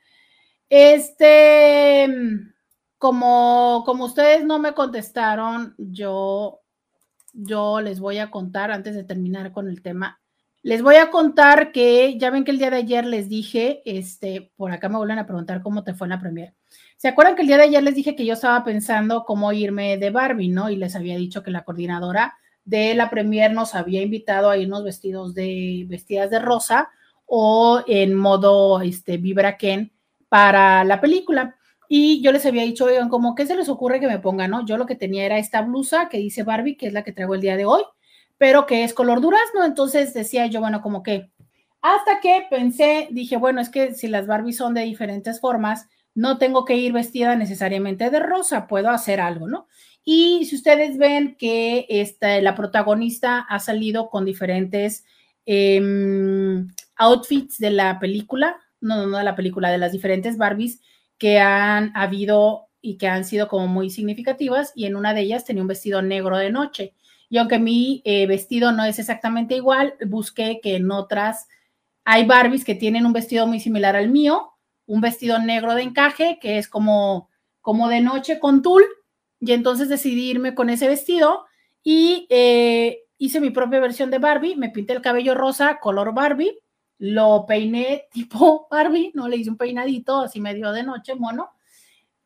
Este, como, como ustedes no me contestaron, yo, yo les voy a contar antes de terminar con el tema. Les voy a contar que ya ven que el día de ayer les dije, este, por acá me vuelven a preguntar cómo te fue en la premier. ¿Se acuerdan que el día de ayer les dije que yo estaba pensando cómo irme de Barbie, ¿no? Y les había dicho que la coordinadora de la premier nos había invitado a irnos vestidos de vestidas de rosa o en modo este vibra Ken para la película. Y yo les había dicho, oigan, como, ¿qué se les ocurre que me pongan? No, yo lo que tenía era esta blusa que dice Barbie, que es la que traigo el día de hoy, pero que es color durazno. Entonces decía yo, bueno, como que hasta que pensé, dije, bueno, es que si las Barbies son de diferentes formas, no tengo que ir vestida necesariamente de rosa, puedo hacer algo, ¿no? Y si ustedes ven que esta, la protagonista ha salido con diferentes em, outfits de la película, no, no de la película, de las diferentes Barbies que han habido y que han sido como muy significativas y en una de ellas tenía un vestido negro de noche. Y aunque mi eh, vestido no es exactamente igual, busqué que en otras hay Barbies que tienen un vestido muy similar al mío, un vestido negro de encaje que es como, como de noche con tul. Y entonces decidí irme con ese vestido y eh, hice mi propia versión de Barbie, me pinté el cabello rosa, color Barbie, lo peiné tipo [laughs] Barbie, no le hice un peinadito así medio de noche, mono,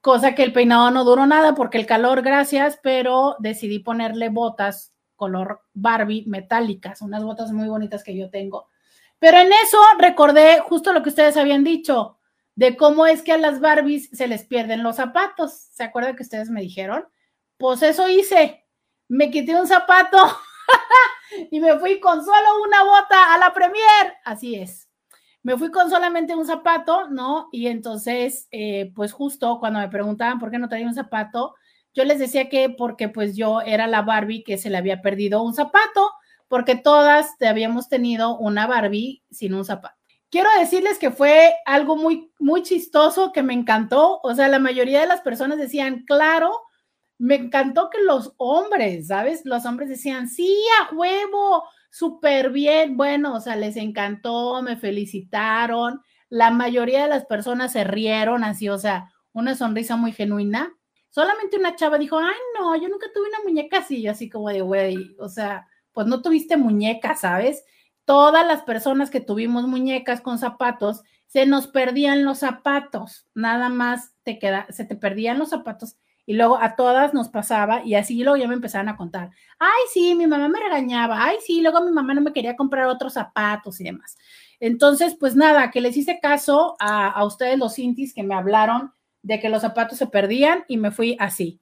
cosa que el peinado no duró nada porque el calor, gracias, pero decidí ponerle botas color Barbie metálicas, unas botas muy bonitas que yo tengo. Pero en eso recordé justo lo que ustedes habían dicho, de cómo es que a las Barbies se les pierden los zapatos. ¿Se acuerdan que ustedes me dijeron? Pues eso hice. Me quité un zapato [laughs] y me fui con solo una bota a la premier. Así es. Me fui con solamente un zapato, ¿no? Y entonces, eh, pues justo cuando me preguntaban por qué no traía un zapato, yo les decía que porque pues yo era la Barbie que se le había perdido un zapato, porque todas habíamos tenido una Barbie sin un zapato. Quiero decirles que fue algo muy, muy chistoso que me encantó. O sea, la mayoría de las personas decían, claro, me encantó que los hombres, ¿sabes? Los hombres decían, sí, a huevo, súper bien. Bueno, o sea, les encantó, me felicitaron. La mayoría de las personas se rieron así, o sea, una sonrisa muy genuina. Solamente una chava dijo, ay, no, yo nunca tuve una muñeca así, así como de, güey, o sea, pues no tuviste muñeca, ¿sabes? Todas las personas que tuvimos muñecas con zapatos, se nos perdían los zapatos, nada más te queda, se te perdían los zapatos y luego a todas nos pasaba y así luego ya me empezaron a contar, ay, sí, mi mamá me regañaba, ay, sí, luego mi mamá no me quería comprar otros zapatos y demás. Entonces, pues nada, que les hice caso a, ustedes los intis que me hablaron de que los zapatos se perdían y me fui así,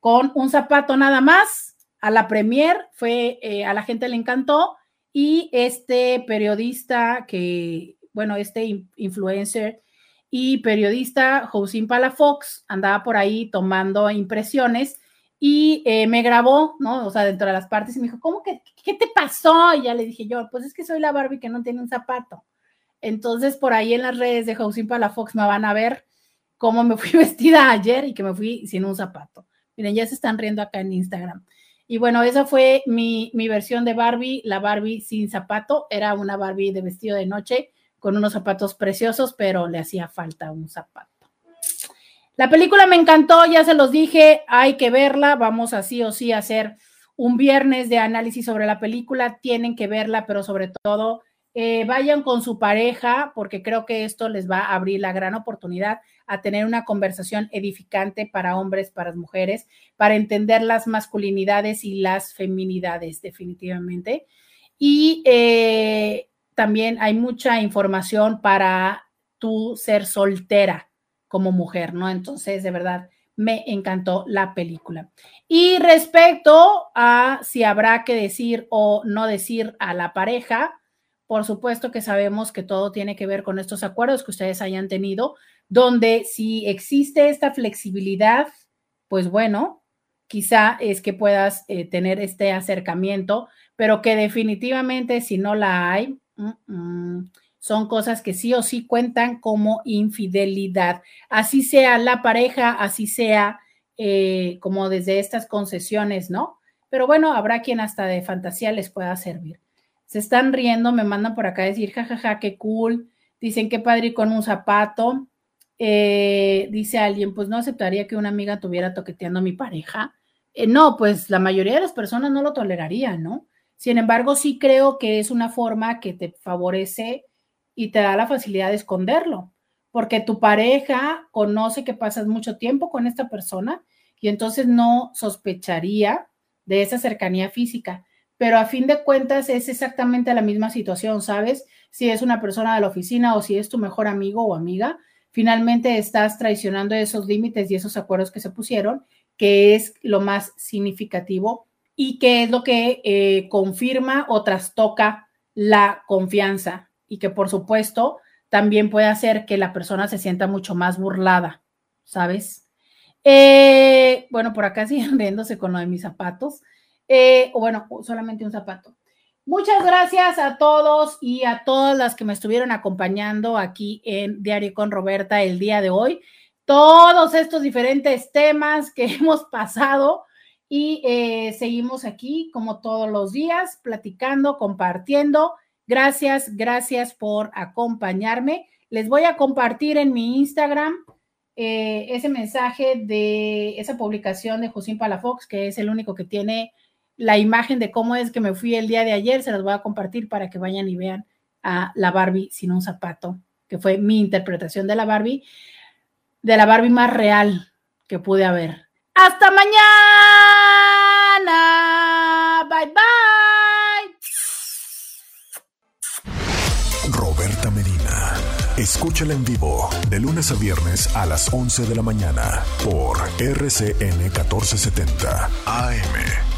con un zapato nada más a la premier, fue, eh, a la gente le encantó y este periodista que, bueno, este influencer y periodista Josín Palafox andaba por ahí tomando impresiones y eh, me grabó, ¿no? O sea, dentro de las partes y me dijo, ¿cómo que, qué te pasó? Y ya le dije yo, pues es que soy la Barbie que no tiene un zapato. Entonces, por ahí en las redes de Josín Palafox me van a ver cómo me fui [laughs] vestida ayer y que me fui sin un zapato. Miren, ya se están riendo acá en Instagram. Y bueno, esa fue mi, mi versión de Barbie, la Barbie sin zapato. Era una Barbie de vestido de noche con unos zapatos preciosos, pero le hacía falta un zapato. La película me encantó, ya se los dije, hay que verla, vamos así o sí a hacer un viernes de análisis sobre la película, tienen que verla, pero sobre todo eh, vayan con su pareja, porque creo que esto les va a abrir la gran oportunidad a tener una conversación edificante para hombres, para mujeres, para entender las masculinidades y las feminidades, definitivamente. Y eh, también hay mucha información para tú ser soltera como mujer, ¿no? Entonces, de verdad, me encantó la película. Y respecto a si habrá que decir o no decir a la pareja, por supuesto que sabemos que todo tiene que ver con estos acuerdos que ustedes hayan tenido, donde si existe esta flexibilidad, pues bueno, quizá es que puedas eh, tener este acercamiento, pero que definitivamente si no la hay, son cosas que sí o sí cuentan como infidelidad. Así sea la pareja, así sea eh, como desde estas concesiones, ¿no? Pero bueno, habrá quien hasta de fantasía les pueda servir. Se están riendo, me mandan por acá a decir, jajaja, qué cool. Dicen, qué padre con un zapato. Eh, dice alguien, pues no aceptaría que una amiga tuviera toqueteando a mi pareja. Eh, no, pues la mayoría de las personas no lo tolerarían, ¿no? Sin embargo, sí creo que es una forma que te favorece y te da la facilidad de esconderlo, porque tu pareja conoce que pasas mucho tiempo con esta persona y entonces no sospecharía de esa cercanía física. Pero a fin de cuentas es exactamente la misma situación, ¿sabes? Si es una persona de la oficina o si es tu mejor amigo o amiga, finalmente estás traicionando esos límites y esos acuerdos que se pusieron, que es lo más significativo y que es lo que eh, confirma o trastoca la confianza y que por supuesto también puede hacer que la persona se sienta mucho más burlada, ¿sabes? Eh, bueno, por acá [laughs] siguen riéndose con lo de mis zapatos, eh, bueno, solamente un zapato. Muchas gracias a todos y a todas las que me estuvieron acompañando aquí en Diario con Roberta el día de hoy. todos estos diferentes temas que [laughs] hemos pasado y eh, seguimos aquí como todos los días, platicando, compartiendo. Gracias, gracias por acompañarme. Les voy a compartir en mi Instagram eh, ese mensaje de esa publicación de Josín Palafox, que es el único que tiene la imagen de cómo es que me fui el día de ayer. Se las voy a compartir para que vayan y vean a la Barbie sin un zapato, que fue mi interpretación de la Barbie, de la Barbie más real que pude haber. Hasta mañana. Bye bye. Roberta Medina. Escúchala en vivo de lunes a viernes a las 11 de la mañana por RCN 1470 AM.